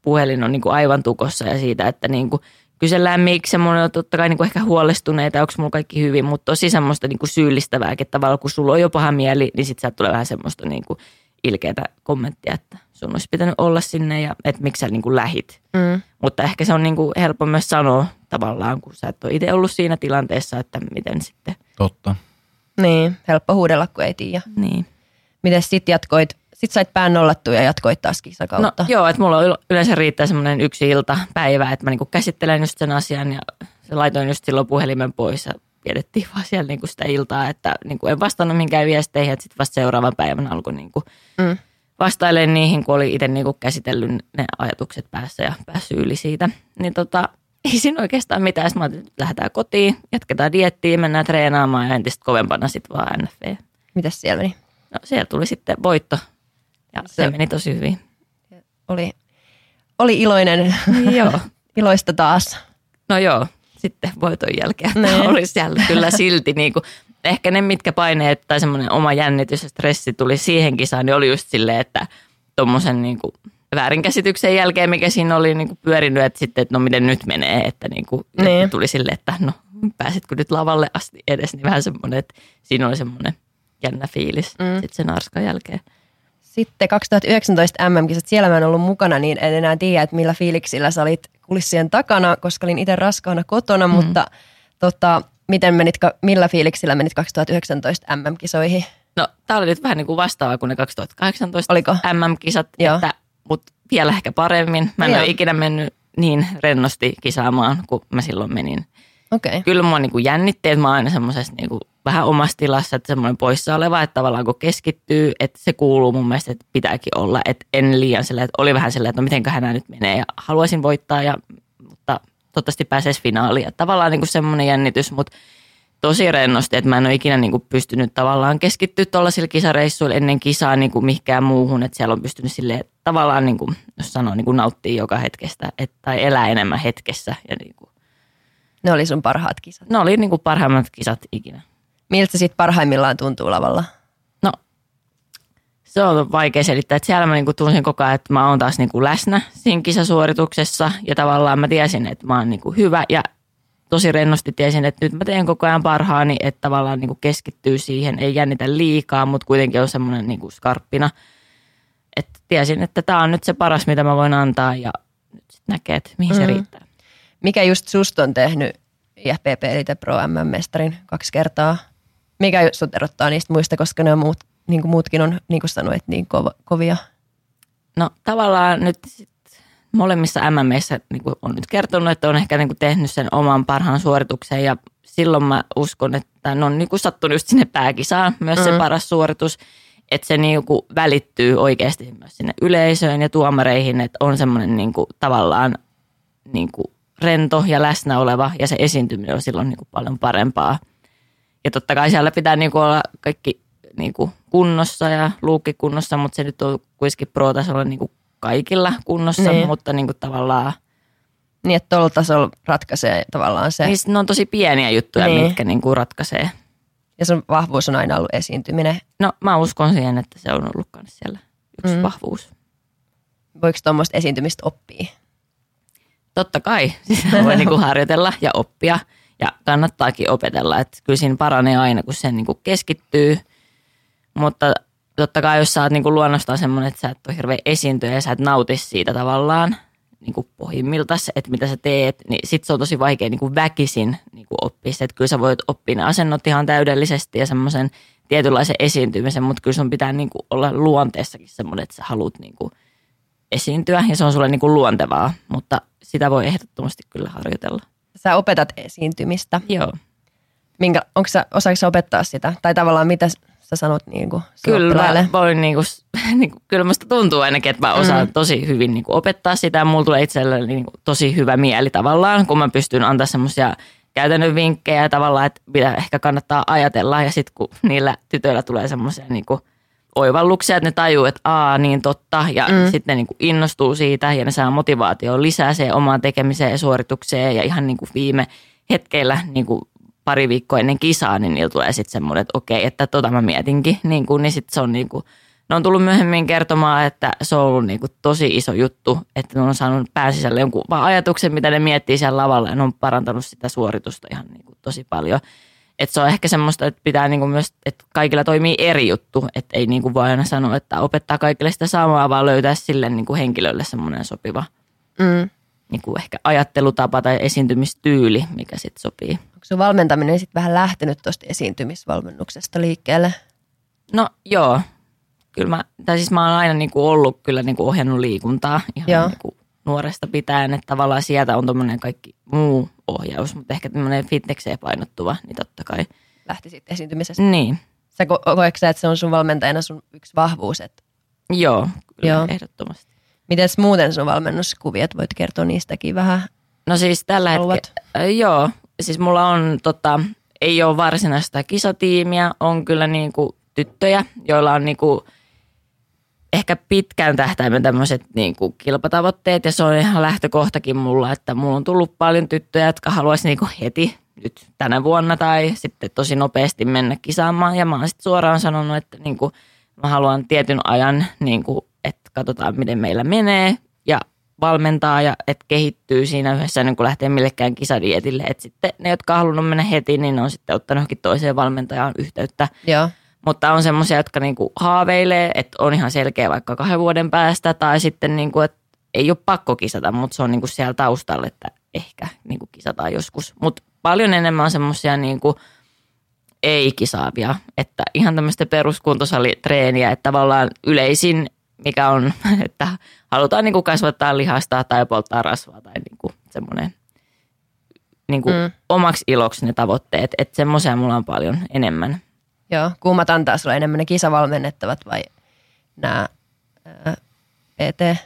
puhelin on niinku aivan tukossa ja siitä, että niinku kysellään miksi mun on totta kai niinku ehkä huolestuneita, onko mulla kaikki hyvin, mutta tosi semmoista niinku syyllistävääkin tavallaan, kun sulla on jo paha mieli, niin sitten tulee vähän semmoista niinku ilkeätä kommenttia, että sun olisi pitänyt olla sinne ja että miksi sä niinku lähit. Mm. Mutta ehkä se on niinku helppo myös sanoa tavallaan, kun sä et ole itse ollut siinä tilanteessa, että miten sitten. Totta. Niin, helppo huudella, kun ei tiedä. Niin. Miten sitten jatkoit? Sitten sait pään nollattua ja jatkoit taas kisakautta. No joo, että mulla yleensä riittää semmoinen yksi ilta päivä, että mä niinku käsittelen just sen asian ja laitoin just silloin puhelimen pois ja vietettiin vaan siellä niinku sitä iltaa, että niinku en vastannut minkään viesteihin, että sitten vasta seuraavan päivän alkoi niinku Mm. vastailemaan niihin, kun oli itse niinku käsitellyt ne ajatukset päässä ja päässyt yli siitä. Niin tota, ei siinä oikeastaan mitään. Sitten mä ajattelin, että lähdetään kotiin, jatketaan diettiä, mennään treenaamaan ja entistä kovempana sitten vaan NFV. Mitäs siellä meni? No siellä tuli sitten voitto ja se, Se- meni tosi hyvin. Oli, oli iloinen, Joo. iloista taas. No joo, sitten voiton jälkeen Niin. oli siellä kyllä silti niin kuin, ehkä ne mitkä paineet tai semmoinen oma jännitys ja stressi tuli siihen kisaan, niin oli just silleen, että tuommoisen niin kuin väärinkäsityksen jälkeen, mikä siinä oli niin kuin pyörinyt, että sitten, että no miten nyt menee, että niin kuin, Niin. että tuli silleen, että no pääsitkö nyt lavalle asti edes, niin vähän semmoinen, että siinä oli semmoinen jännä fiilis Mm. sitten sen arskan jälkeen. Sitten 2019 MM-kisat, siellä mä en ollut mukana, niin en enää tiedä, että millä fiiliksillä sä olit kulissien takana, koska olin itse raskaana kotona, mm. mutta tota, miten menit, millä fiiliksillä menit 2019 MM-kisoihin? No tämä oli nyt vähän niin kuin vastaava kuin ne 2018 Oliko? MM-kisat, Joo. että, mutta vielä ehkä paremmin. Mä en Joo. ole ikinä mennyt niin rennosti kisaamaan, kuin mä silloin menin. Okay. Kyllä mua niin kuin jännitti, että mä oon aina semmoisessa niin kuin vähän omassa tilassa, että semmoinen poissa oleva, että tavallaan kun keskittyy, että se kuuluu mun mielestä, että pitääkin olla, että en liian silleen, että oli vähän silleen, että no mitenköhän nämä nyt menee ja haluaisin voittaa, ja, mutta toivottavasti pääsee finaaliin. Tavallaan niin kuin semmoinen jännitys, mutta tosi rennosti, että mä en ole ikinä niin kuin pystynyt tavallaan keskittyä tuollaisilla kisareissuilla ennen kisaa niin kuin mihinkään muuhun, että siellä on pystynyt sille tavallaan, niin kuin, jos sanoo, niin kuin nauttii joka hetkestä et, tai elää enemmän hetkessä. Ja niin kuin. Ne oli sun parhaat kisat. Ne oli niin kuin parhaimmat kisat ikinä. Miltä se sitten parhaimmillaan tuntuu lavalla? No, se on vaikea selittää, että siellä mä niinku tunsin koko ajan, että mä oon taas niinku läsnä siinä kisasuorituksessa ja tavallaan mä tiesin, että mä oon niinku hyvä ja tosi rennosti tiesin, että nyt mä teen koko ajan parhaani, että tavallaan niinku keskittyy siihen, ei jännitä liikaa, mutta kuitenkin on semmoinen niinku skarppina. Että tiesin, että tämä on nyt se paras, mitä mä voin antaa ja nyt sit näkee, että mihin mm. se riittää. Mikä just susta on tehnyt IFPP eli Pro MM-mestarin kaksi kertaa? Mikä sut erottaa niistä muista, koska ne on muut, niin kuin muutkin on, niin kuin sanoit, niin kova, kovia? No tavallaan nyt molemmissa MMEissä niin kuin on nyt kertonut, että on ehkä niin kuin tehnyt sen oman parhaan suorituksen ja silloin mä uskon, että ne on niin kuin sattunut just sinne pääkisaan myös mm. se paras suoritus, että se niin kuin välittyy oikeasti myös sinne yleisöön ja tuomareihin, että on semmoinen niin kuin tavallaan niin kuin rento ja läsnä oleva ja se esiintyminen on silloin niin kuin paljon parempaa. Ja totta kai siellä pitää niin kuin olla kaikki niin kuin kunnossa ja luukki kunnossa, mutta se nyt on kuitenkin pro-tasolla niin kuin kaikilla kunnossa, niin. mutta niin kuin tavallaan... Niin, että tuolla tasolla ratkaisee tavallaan se. Niin, ne on tosi pieniä juttuja, niin. mitkä niin kuin ratkaisee. Ja sun vahvuus on aina ollut esiintyminen. No mä uskon siihen, että se on ollut myös siellä yksi mm. vahvuus. Voiko tuommoista esiintymistä oppia? Totta kai. Siis voi niin kuin harjoitella ja oppia ja kannattaakin opetella. Että kyllä siinä paranee aina, kun sen niin keskittyy. Mutta totta kai jos sä oot niin kuin luonnostaan semmoinen, että sä et ole hirveän esiintyjä ja sä et nauti siitä tavallaan niin kuin pohjimmiltas, että mitä sä teet, niin sit se on tosi vaikea niin kuin väkisin niin kuin oppia Että kyllä sä voit oppia ne asennot ihan täydellisesti ja semmoisen tietynlaisen esiintymisen, mutta kyllä sun pitää niin kuin olla luonteessakin semmoinen, että sä haluat niin kuin esiintyä ja se on sulle niin kuin luontevaa, mutta sitä voi ehdottomasti kyllä harjoitella. Sä opetat esiintymistä. Joo. Minkä, onko sä, osaako sä opettaa sitä? Tai tavallaan mitä sä sanot niin kuin Kyllä mä voin, niin kuin, niin kuin, kyllä musta tuntuu ainakin, että mä osaan mm. tosi hyvin niin kuin opettaa sitä. Mulla tulee itselleni niin kuin, tosi hyvä mieli tavallaan, kun mä pystyn antaa semmoisia käytännön vinkkejä tavallaan, että mitä ehkä kannattaa ajatella. Ja sitten kun niillä tytöillä tulee semmoisia niin oivalluksia, että ne tajuu, että aa niin totta ja mm. sitten ne niin kuin innostuu siitä ja ne saa motivaatio lisää se omaan tekemiseen ja suoritukseen ja ihan niin kuin viime hetkeillä niin kuin pari viikkoa ennen kisaa, niin niillä tulee sitten semmoinen, että okei, että tota mä mietinkin, niin, kuin, niin sitten se on niin kuin, ne on tullut myöhemmin kertomaan, että se on ollut niin kuin tosi iso juttu, että ne on saanut pääsisälle jonkun vaan ajatuksen, mitä ne miettii siellä lavalla ja ne on parantanut sitä suoritusta ihan niin kuin tosi paljon. Että se on ehkä semmoista, että pitää niinku myös, että kaikilla toimii eri juttu, että ei niinku voi aina sanoa, että opettaa kaikille sitä samaa, vaan löytää sille niinku henkilölle semmoinen sopiva mm. Niinku ehkä ajattelutapa tai esiintymistyyli, mikä sitten sopii. Onko sun valmentaminen sitten vähän lähtenyt tuosta esiintymisvalmennuksesta liikkeelle? No joo, kyllä mä, tai siis mä oon aina niinku ollut kyllä niinku ohjannut liikuntaa ihan niinku nuoresta pitäen, että tavallaan sieltä on tuommoinen kaikki muu ohjaus, mutta ehkä tämmöinen fitnekseen painottuva, niin totta kai. Lähti sitten esiintymisestä. Niin. Sä ko- koetko sä, että se on sun valmentajana sun yksi vahvuus? Että... Joo, kyllä Joo. ehdottomasti. Miten muuten sun valmennuskuviot, voit kertoa niistäkin vähän? No siis tällä hetkellä, joo, siis mulla on tota, ei ole varsinaista kisatiimiä, on kyllä niinku tyttöjä, joilla on niinku ehkä pitkän tähtäimen tämmöiset niin kuin kilpatavoitteet. Ja se on ihan lähtökohtakin mulla, että mulla on tullut paljon tyttöjä, jotka haluaisi niin kuin heti nyt tänä vuonna tai sitten tosi nopeasti mennä kisaamaan. Ja mä oon sitten suoraan sanonut, että niin kuin mä haluan tietyn ajan, niin kuin, että katsotaan miten meillä menee ja valmentaa ja että kehittyy siinä yhdessä niin kuin lähtee millekään kisadietille. Että sitten ne, jotka on halunnut mennä heti, niin ne on sitten ottanut johonkin toiseen valmentajaan yhteyttä. Joo. Mutta on semmoisia, jotka niinku haaveilee, että on ihan selkeä vaikka kahden vuoden päästä tai sitten niinku, että ei ole pakko kisata, mutta se on niinku siellä taustalla, että ehkä niinku kisataan joskus. Mutta paljon enemmän on semmoisia niinku ei-kisaavia, että ihan tämmöistä peruskuntosalitreeniä, että tavallaan yleisin, mikä on, että halutaan niinku kasvattaa lihasta tai polttaa rasvaa tai niinku semmoinen niin kuin mm. omaksi iloksi ne tavoitteet. Että semmoisia mulla on paljon enemmän. Joo, kummat antaa sulle enemmän ne kisavalmennettavat vai nämä ää, PT?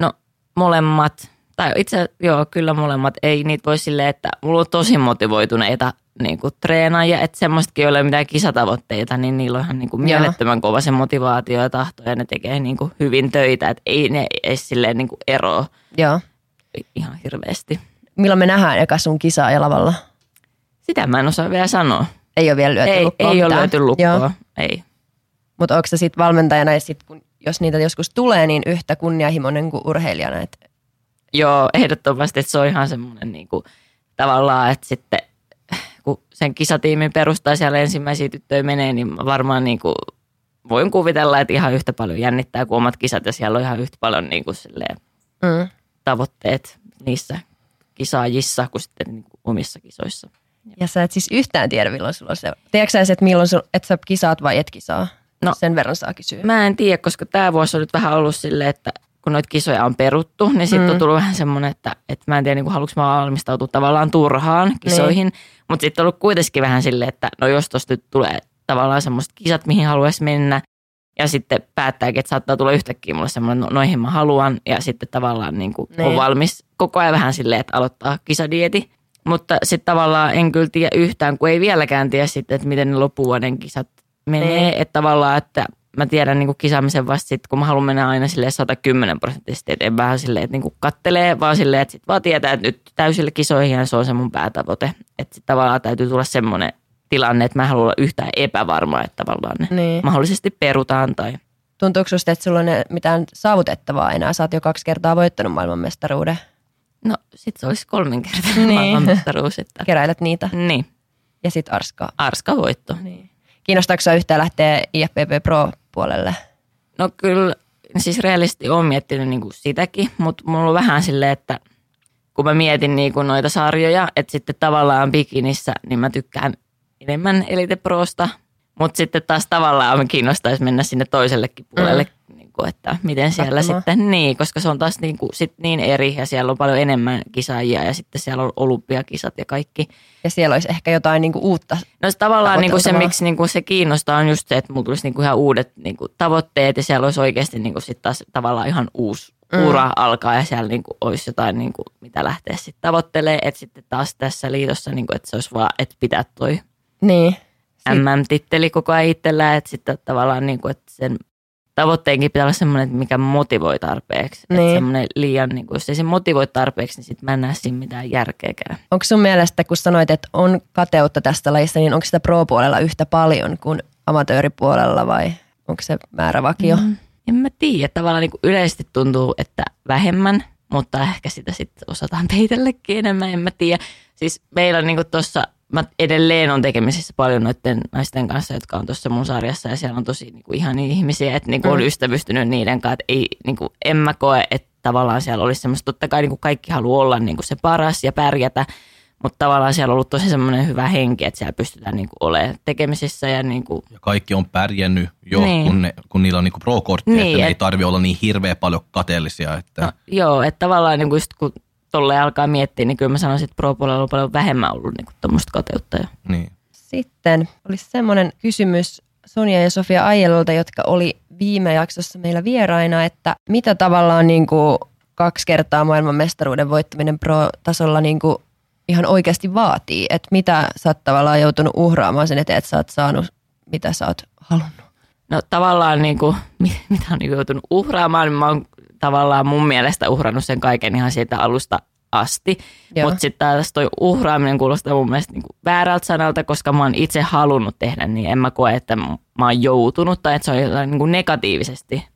No molemmat, tai itse joo, kyllä molemmat. Ei niitä voi silleen, että mulla on tosi motivoituneita niin kuin treenaajia, että semmoistakin, joilla ei ole mitään kisatavoitteita, niin niillä on ihan niin kuin mielettömän kova se motivaatio ja tahto ja ne tekee niin kuin hyvin töitä, että ei ne edes silleen niin kuin eroa Joo. ihan hirveästi. Milloin me nähdään eka sun kisaa ja lavalla? Sitä mä en osaa vielä sanoa. Ei ole vielä lyöty Ei, lukkoon ei ole löyty lukkoa, Joo. ei. Mutta onko se sitten valmentajana, ja sit kun, jos niitä joskus tulee, niin yhtä kunnianhimoinen kuin urheilijana? Et, Joo, ehdottomasti, että se on ihan semmoinen niin kuin, tavallaan, että sitten kun sen kisatiimin perustaa siellä ensimmäisiä tyttöjä menee, niin varmaan niin kuin, voin kuvitella, että ihan yhtä paljon jännittää kuin omat kisat ja siellä on ihan yhtä paljon niin kuin, silleen, mm. tavoitteet niissä kisaajissa kuin sitten niin kuin omissa kisoissa. Ja sä et siis yhtään tiedä, milloin sulla on se. Tiedätkö sä, että milloin sul, että sä kisaat vai et kisaa? No. Sen verran saa kysyä. Mä en tiedä, koska tämä vuosi on nyt vähän ollut silleen, että kun noita kisoja on peruttu, niin sitten Mm. on tullut vähän semmoinen, että, että mä en tiedä, niin haluanko mä valmistautua tavallaan turhaan kisoihin. Niin. Mutta sitten on ollut kuitenkin vähän silleen, että no jos tosta nyt tulee tavallaan semmoiset kisat, mihin haluaisi mennä, ja sitten päättääkin, että saattaa tulla yhtäkkiä mulle semmoinen, no noihin mä haluan, ja sitten tavallaan niin kuin Niin. on valmis koko ajan vähän silleen, että aloittaa kisadieti. Mutta sitten tavallaan en kyllä tiedä yhtään, kun ei vieläkään tiedä sitten, että miten ne loppuvuoden kisat menee. Niin. Että tavallaan, että mä tiedän niin kuin kisaamisen vasta sitten, kun mä haluan mennä aina silleen 110 prosenttisesti, että en vähän silleen, että niin kuin kattelee, vaan silleen, että sit vaan tietää, että nyt täysille kisoihin ja se on se mun päätavoite. Että sit tavallaan täytyy tulla semmoinen tilanne, että mä en halua olla yhtään epävarma, että tavallaan ne Niin. mahdollisesti perutaan tai Tuntuuko susta, että sulla on mitään saavutettavaa enää? Sä oot jo kaksi kertaa voittanut maailmanmestaruuden. no sit se olisi kolminkertainen Niin. niin. maailmanmestaruus. Että, Keräilet niitä niin, ja sit arskaa. arska voitto. Niin. Kiinnostaako sä yhtään lähteä IFPP Pro-puolelle? No kyllä, siis realisti on miettinyt niin kuin sitäkin, mutta mulla on vähän silleen, että kun mä mietin niin kuin noita sarjoja, että sitten tavallaan bikinissä, niin mä tykkään enemmän Elite Prosta, mutta sitten taas tavallaan me kiinnostaisi mennä sinne toisellekin puolelle, mm. Niin kuin, että miten siellä Katsomaan. sitten, niin, koska se on taas niin, kuin, sit niin eri ja siellä on paljon enemmän kisaajia ja sitten siellä on olympiakisat ja kaikki. Ja siellä olisi ehkä jotain niinku uutta. No se tavallaan niin kuin se, miksi niin kuin se kiinnostaa on just se, että mulla tulisi niin kuin ihan uudet niin kuin tavoitteet ja siellä olisi oikeasti niin kuin sit taas tavallaan ihan uusi Mm. ura alkaa ja siellä niin kuin olisi jotain, niin kuin, mitä lähteä sitten tavoittelemaan. Että sitten taas tässä liitossa, niin kuin, että se olisi vaan, että pitää toi Niin. MM-titteli koko ajan itsellään, että sitten tavallaan niin kuin, että sen tavoitteenkin pitää olla semmoinen, että mikä motivoi tarpeeksi. Niin. Että semmoinen liian, niin kuin, jos ei se motivoi tarpeeksi, niin sitten mä en näe siinä mitään järkeäkään. Onko sun mielestä, kun sanoit, että on kateutta tästä lajista, niin onko sitä pro-puolella yhtä paljon kuin amatööripuolella vai onko se määrä vakio? Mm. En mä tiedä. Tavallaan niin yleisesti tuntuu, että vähemmän, mutta ehkä sitä sitten osataan peitellekin enemmän, en mä tiedä. Siis meillä on niin tuossa, mä edelleen on tekemisissä paljon noiden naisten kanssa, jotka on tuossa mun sarjassa ja siellä on tosi niin kuin ihania ihmisiä, että niin kuin on Mm. ystävystynyt niiden kanssa, että ei, niin kuin, en mä koe, että tavallaan siellä olisi semmoista, totta kai niin kuin kaikki haluaa olla niin kuin se paras ja pärjätä, mutta tavallaan siellä on ollut tosi semmoinen hyvä henki, että siellä pystytään niin kuin olemaan tekemisissä ja niin kuin Ja kaikki on pärjännyt jo, niin. Kun, ne, kun niillä on niinku pro-kortti, niin, että ne ei et- tarvi olla niin hirveän paljon kateellisia. Että, No, joo, että tavallaan niin kuin just kun tolleen alkaa miettiä, niin kyllä mä sanoisin, että pro-puolella on paljon vähemmän ollut niin tuommoista kateutta. Niin. Sitten olisi semmoinen kysymys Sonja ja Sofia Aielolta, jotka oli viime jaksossa meillä vieraina, että mitä tavallaan niin kuin kaksi kertaa maailmanmestaruuden voittaminen pro-tasolla niin kuin ihan oikeasti vaatii? Että mitä sä oot tavallaan joutunut uhraamaan sen eteen, että sä oot saanut, mitä sä oot halunnut? No tavallaan niin kuin, mi- mitä on niin joutunut uhraamaan, niin mä oon tavallaan mun mielestä uhrannut sen kaiken ihan siitä alusta asti. Mutta sitten taas toi uhraaminen kuulostaa mun mielestä niin väärältä sanalta, koska mä oon itse halunnut tehdä niin. En mä koe, että mä oon joutunut tai että se on jotain niin kuin negatiivisesti,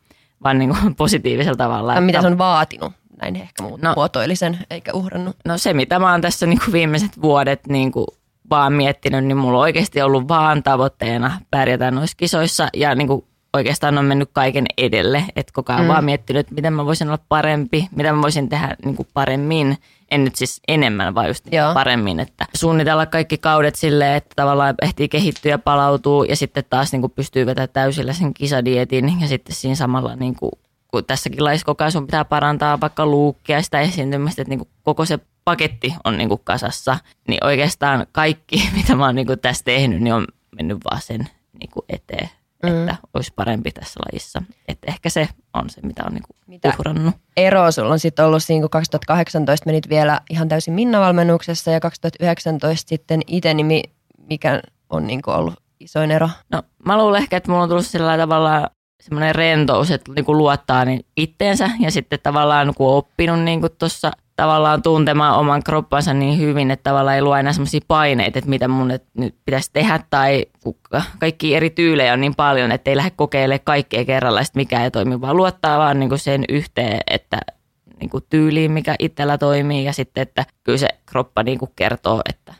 vaan niin kuin positiivisella tavalla. Mitä se on vaatinut? Näin ehkä muut No. muotoilisen, eikä uhrannut. No se, mitä mä oon tässä niin kuin viimeiset vuodet niin kuin vaan miettinyt, niin mulla on oikeasti ollut vaan tavoitteena pärjätä noissa kisoissa ja niin kuin oikeastaan on mennyt kaiken edelle. Että koko ajan Mm. vaan miettinyt, että miten mä voisin olla parempi, mitä mä voisin tehdä niin kuin paremmin. En nyt siis enemmän, vaan just Joo. paremmin. Että suunnitella kaikki kaudet silleen, että tavallaan ehtii kehittyä ja palautuu ja sitten taas niin kuin pystyy vetämään täysillä sen kisadietin ja sitten siinä samalla niin kuin kun tässäkin laissa koko ajan sun pitää parantaa vaikka luukkia sitä esiintymistä, että niin kuin koko se paketti on niin kuin kasassa, niin oikeastaan kaikki, mitä mä oon niin kuin tässä tehnyt, niin on mennyt vaan sen niin kuin eteen, mm. että olisi parempi tässä lajissa. Että ehkä se on se, mitä on niin kuin mitä uhrannut. Ero sulla on sitten ollut siinä, kun 2018 menit vielä ihan täysin Minna-valmennuksessa ja 2019 sitten itse, niin mikä on niin kuin ollut isoin ero? No mä luulen ehkä, että mulla on tullut sillä tavalla semmoinen rentous, että niin kuin luottaa niin itteensä ja sitten tavallaan kun on oppinut niin tuossa tavallaan tuntemaan oman kroppansa niin hyvin, että tavallaan ei luo enää semmoisia paineita, että mitä mun nyt pitäisi tehdä tai kaikki eri tyylejä on niin paljon, että ei lähde kokeilemaan kaikkea kerralla, että mikä ei toimi, vaan luottaa vaan niin kuin sen yhteen, että niin kuin tyyliin, mikä itsellä toimii. Ja sitten, että kyllä se kroppa niin kuin kertoo, että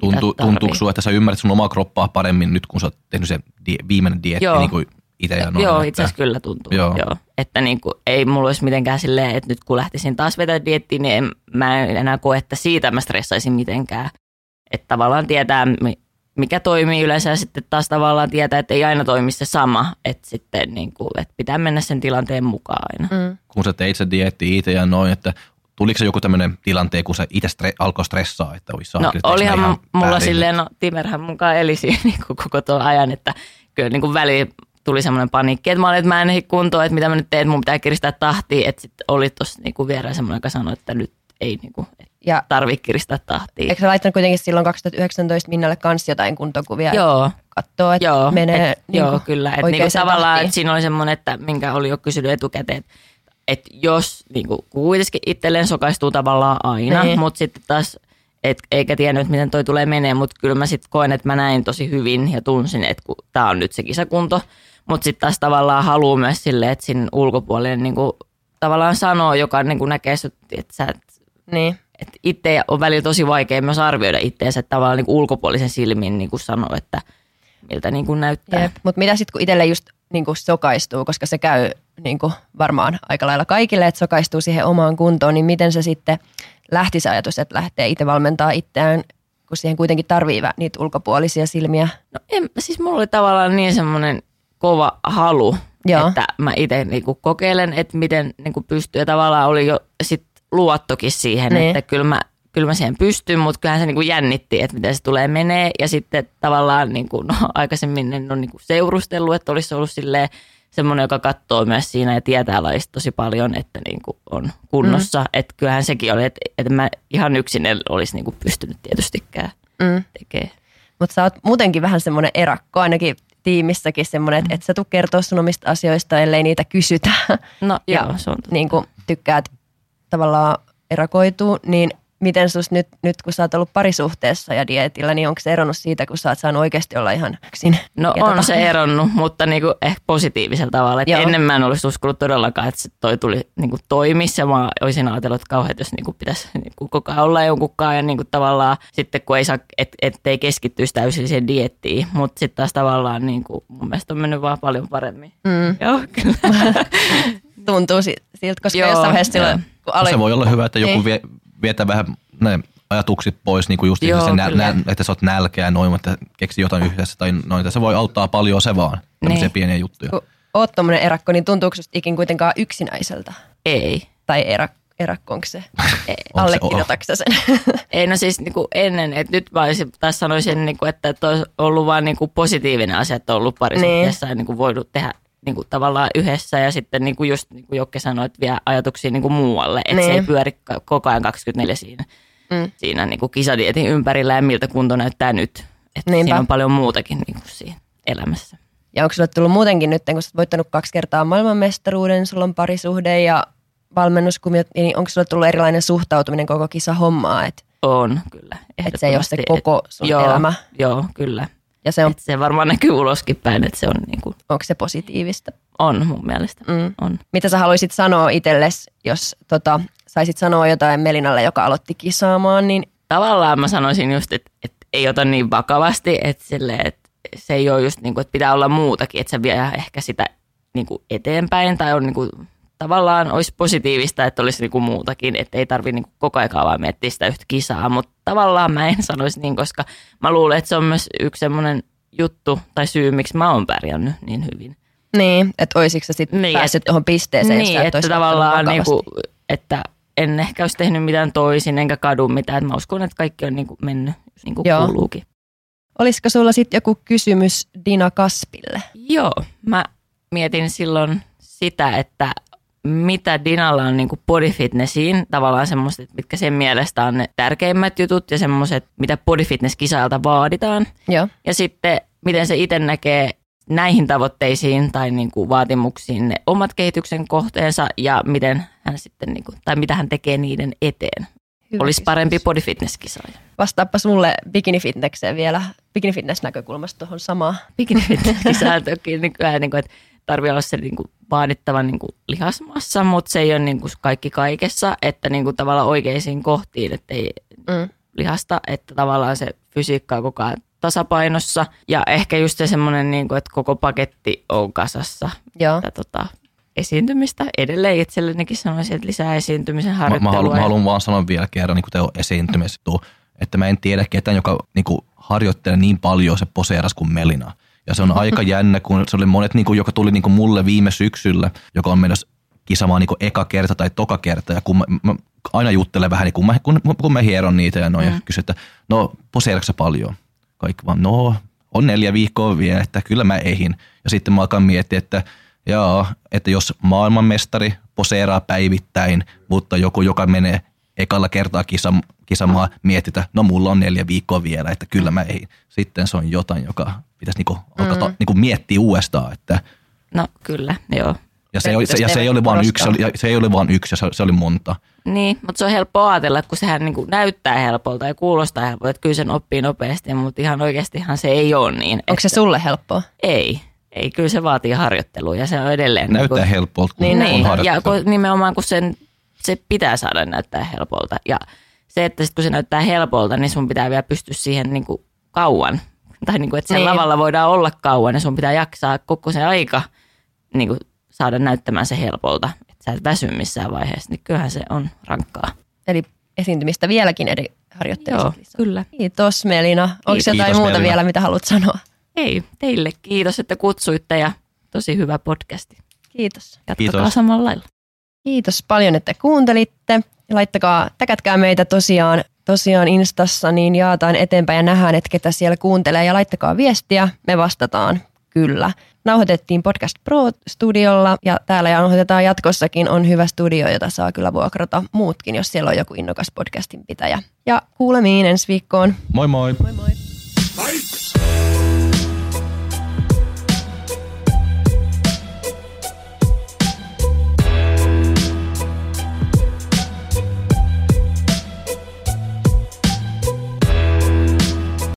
Tuntu, tuntuuko sinua, että sä ymmärrät sun omaa kroppaa paremmin nyt, kun sä oot tehnyt sen die, viimeinen dietti Joo. niin kuin itse ja noin, Joo, itse asiassa kyllä tuntuu. Joo. Joo. Että niin kuin, ei mulla olisi mitenkään silleen, että nyt kun lähtisin taas vetää diettiin, niin en, mä en enää koe, että siitä mä stressaisin mitenkään. Että tavallaan tietää, mikä toimii yleensä ja sitten taas tavallaan tietää, että ei aina toimi se sama. Että sitten niin kuin, että pitää mennä sen tilanteen mukaan aina. Mm. Kun sä teit se dietti itse ja noin, että Tuliko se joku tämmöinen tilanteen, kun se itse stre- alkoi stressaa, että olisi No olihan mulla silleen, no Timerhän mukaan eli siinä niin koko tuon ajan, että kyllä niin kuin väliin tuli semmoinen paniikki, että mä olin, että mä en ehdi kuntoon, että mitä mä nyt teen, että mun pitää kiristää tahtia. Että sitten oli tuossa niinku vierään semmoinen, joka sanoi, että nyt ei niinku, ja tarvitse kiristää tahtia. Eikö sä laittanut kuitenkin silloin 2019 Minnalle kanssa jotain kuntokuvia? Joo. Katsoa, että joo, menee et, niin Joo, kyllä. Että niinku tavallaan, että siinä oli semmoinen, että minkä oli jo kysynyt etukäteen, että jos niin kuin, kuitenkin itselleen sokaistuu tavallaan aina, niin. mutta sitten taas – et, eikä tiennyt, että miten toi tulee menee, mutta kyllä mä sitten koen, että mä näin tosi hyvin ja tunsin, että tämä on nyt se kisakunto. Mutta sitten taas tavallaan haluaa myös silleen, että siinä ulkopuolinen niin kuin, tavallaan sanoo, joka niin kuin näkee, että sä et, niin. että itse on välillä tosi vaikea myös arvioida itseensä, että tavallaan niin kuin ulkopuolisen silmin niin kuin sanoo, että miltä niin kuin näyttää. Mutta mitä sitten, kun itselle just niin kuin sokaistuu, koska se käy niin kuin varmaan aika lailla kaikille, että sokaistuu siihen omaan kuntoon, niin miten se sitten lähti se ajatus, että lähtee itse valmentaa itseään, kun siihen kuitenkin tarvii niitä ulkopuolisia silmiä? No en, siis mulla oli tavallaan niin semmoinen kova halu, Joo. että mä itse niinku kokeilen, että miten niinku pystyy. Ja tavallaan oli jo sit luottokin siihen, niin. että kyllä mä, kyllä mä siihen pystyn, mutta kyllähän se niinku jännitti, että miten se tulee menee. Ja sitten tavallaan niinku, no, aikaisemmin en ole niinku seurustellut, että olisi ollut silleen, semmoinen, joka katsoo myös siinä ja tietää lajista tosi paljon, että niin kuin on kunnossa. Mm. Että kyllähän sekin oli, että, että mä ihan yksin en olisi niin kuin pystynyt tietystikään mm. tekemään. Mutta sä oot muutenkin vähän semmoinen erakko, ainakin tiimissäkin semmoinen, että et sä tuu kertoa sun omista asioista, ellei niitä kysytä. No ja joo, se on Niin kuin tykkäät tavallaan erakoituu, niin miten sus nyt, nyt, kun sä oot ollut parisuhteessa ja dietillä, niin onko se eronnut siitä, kun sä oot saanut oikeasti olla ihan yksin? No on tota... se eronnut, mutta niinku ehkä positiivisella tavalla. Et ennen mä en olisi uskonut todellakaan, että se toi tuli niinku toimissa ja mä olisin ajatellut, että kauhean, jos niinku pitäisi niinku koko ajan olla jonkunkaan ja niinku tavallaan sitten kun ei saa, et, ettei keskittyisi täysin siihen diettiin, mutta sitten taas tavallaan niinku, mun mielestä on mennyt vaan paljon paremmin. Mm. Joo, kyllä. Tuntuu siltä, koska Joo, jossain vaiheessa silloin, kun. Se voi olla hyvä, että joku niin. vie, vietä vähän ne ajatukset pois, niin kuin just Joo, se, nä, nä, että sä oot nälkeä noin, että keksi jotain yhdessä tai noin. Se voi auttaa paljon se vaan, tämmöisiä niin. pieniä juttuja. Kun oot tommonen erakko, niin tuntuuko se ikin kuitenkaan yksinäiseltä? Ei. Tai erak, erakko, onko se? Allekirjoitatko sen? Ei, no siis niin kuin ennen, että nyt mä olisin, taas sanoisin, niin kuin, että olisi ollut vain niin kuin positiivinen asia, että on ollut parisuhteessa niin. niin kuin voinut tehdä niin kuin tavallaan yhdessä ja sitten niin kuin just niin kuin Jokke sanoi, että vie ajatuksia niin kuin muualle, että niin. se ei niin. pyöri koko ajan 24 siinä, mm. siinä niin kuin kisadietin ympärillä ja miltä kunto näyttää nyt. Että siinä on paljon muutakin niin kuin siinä elämässä. Ja onko sulle tullut muutenkin nyt, kun sä voittanut kaksi kertaa maailmanmestaruuden, sulla on parisuhde ja valmennuskumiot, niin onko sulle tullut erilainen suhtautuminen koko kisa hommaa? Että on, kyllä. Että se ei ole se koko sun joo, elämä. Joo, kyllä. Ja se, on, se varmaan näkyy uloskin päin, että se on niin kuin, Onko se positiivista? On mun mielestä, mm. on. Mitä sä haluaisit sanoa itsellesi, jos tota, saisit sanoa jotain Melinalle, joka aloitti kisaamaan, niin... Tavallaan mä sanoisin just, että, että ei ota niin vakavasti, että, sille, että se ei ole just niin kuin, että pitää olla muutakin, että se vie ehkä sitä niin kuin eteenpäin tai on niin kuin tavallaan olisi positiivista, että olisi niinku muutakin, että ei tarvitse niinku koko ajan vaan miettiä sitä yhtä kisaa, mutta tavallaan mä en sanoisi niin, koska mä luulen, että se on myös yksi semmoinen juttu tai syy, miksi mä oon pärjännyt niin hyvin. Niin, että olisiko sä sitten niin, päässyt tuohon pisteeseen, niin, että, että tavallaan niinku, että en ehkä olisi tehnyt mitään toisin, enkä kadu mitään. Et mä uskon, että kaikki on niin kuin mennyt niin kuin Joo. kuuluukin. Olisiko sulla sitten joku kysymys Dina Kaspille? Joo, mä mietin silloin sitä, että mitä Dinalla on niin kuin body fitnessiin, tavallaan semmoiset, mitkä sen mielestä on ne tärkeimmät jutut ja semmoiset, mitä body fitness kisailta vaaditaan. Joo. Ja sitten, miten se itse näkee näihin tavoitteisiin tai niin kuin vaatimuksiin ne omat kehityksen kohteensa ja miten hän sitten, niin kuin, tai mitä hän tekee niiden eteen. Hyvä Olisi kysymys. parempi body fitness kisaaja. Vastaappa sulle bikini fitnesseen vielä, bikini fitness näkökulmasta tuohon samaan. Bikini fitness kisaaja toki nykyään, niin kuin, että tarvii olla se niin kuin, vaadittava niin kuin, lihasmassa, mutta se ei ole niin kuin, kaikki kaikessa, että niin kuin, tavallaan oikeisiin kohtiin, että ei Mm. lihasta, että tavallaan se fysiikka on koko ajan tasapainossa ja ehkä just se semmoinen, niin kuin, että koko paketti on kasassa Joo. tätä, tota, esiintymistä. Edelleen itsellenikin sanoisin, että lisää esiintymisen Mä, mä, harjoittelua. haluan, mä haluan vaan sanoa vielä kerran niin teo esiintymisestä, että mä en tiedä ketään, joka niin kuin, harjoittelee niin paljon se poseeras kuin Melina. Ja se on aika jännä, kun se oli monet, niin kuin, joka tuli niin kuin mulle viime syksyllä, joka on menossa kisamaan niin kuin eka kerta tai toka kerta. Ja kun mä, mä aina juttelen vähän, niin kun, mä, kun, kun mä hieron niitä ja noin, mm. ja kysyn, että no poseeraksa paljon? Kaikki vaan, no on neljä viikkoa vielä, että kyllä mä ehin. Ja sitten mä alkan miettiä, että Joo, että jos maailmanmestari poseeraa päivittäin, mutta joku, joka menee ekalla kertaa kisa, kisamaa, mietitä, no mulla on neljä viikkoa vielä, että kyllä mä ei. Sitten se on jotain, joka pitäisi niinku alkaa mm. niinku miettiä uudestaan. Että, No kyllä, joo. ja, se, oli, se, ja se ei ole vain yksi, se, oli, ja se ei ole vain yksi, se, se oli monta. Niin, mutta se on helppo ajatella, kun sehän niin kuin näyttää helpolta ja kuulostaa helpolta, että kyllä sen oppii nopeasti, mutta ihan oikeastihan se ei ole niin. Onko se että- sulle helppoa? Ei, ei, kyllä se vaatii harjoittelua ja se on edelleen. Näyttää niin kuin, helpolta, kun Niin, on niin. ja kun, nimenomaan kun sen, se pitää saada näyttää helpolta. Ja se, että sit kun se näyttää helpolta, niin sun pitää vielä pystyä siihen niin kuin kauan. Tai niin kuin, että siellä Niin. lavalla voidaan olla kauan ja sun pitää jaksaa koko se aika niin kuin saada näyttämään se helpolta. Että sä et väsy missään vaiheessa, niin kyllähän se on rankkaa. Eli esiintymistä vieläkin eri harjoittelussa. Joo, kyllä. Kiitos Melina. Onko Kiitos, jotain muuta Melina. vielä, mitä haluat sanoa? Ei, teille kiitos, että kutsuitte ja tosi hyvä podcasti. Kiitos. Jatkakaa Kiitos. samalla lailla. Kiitos paljon, että kuuntelitte. Laittakaa, täkätkää meitä tosiaan, tosiaan Instassa, niin jaetaan eteenpäin ja nähdään, että ketä siellä kuuntelee. Ja laittakaa viestiä, me vastataan kyllä. Nauhoitettiin Podcast Pro-studiolla ja täällä nauhoitetaan jatkossakin. On hyvä studio, jota saa kyllä vuokrata muutkin, jos siellä on joku innokas podcastin pitäjä. Ja kuulemiin ensi viikkoon. Moi moi! Moi moi!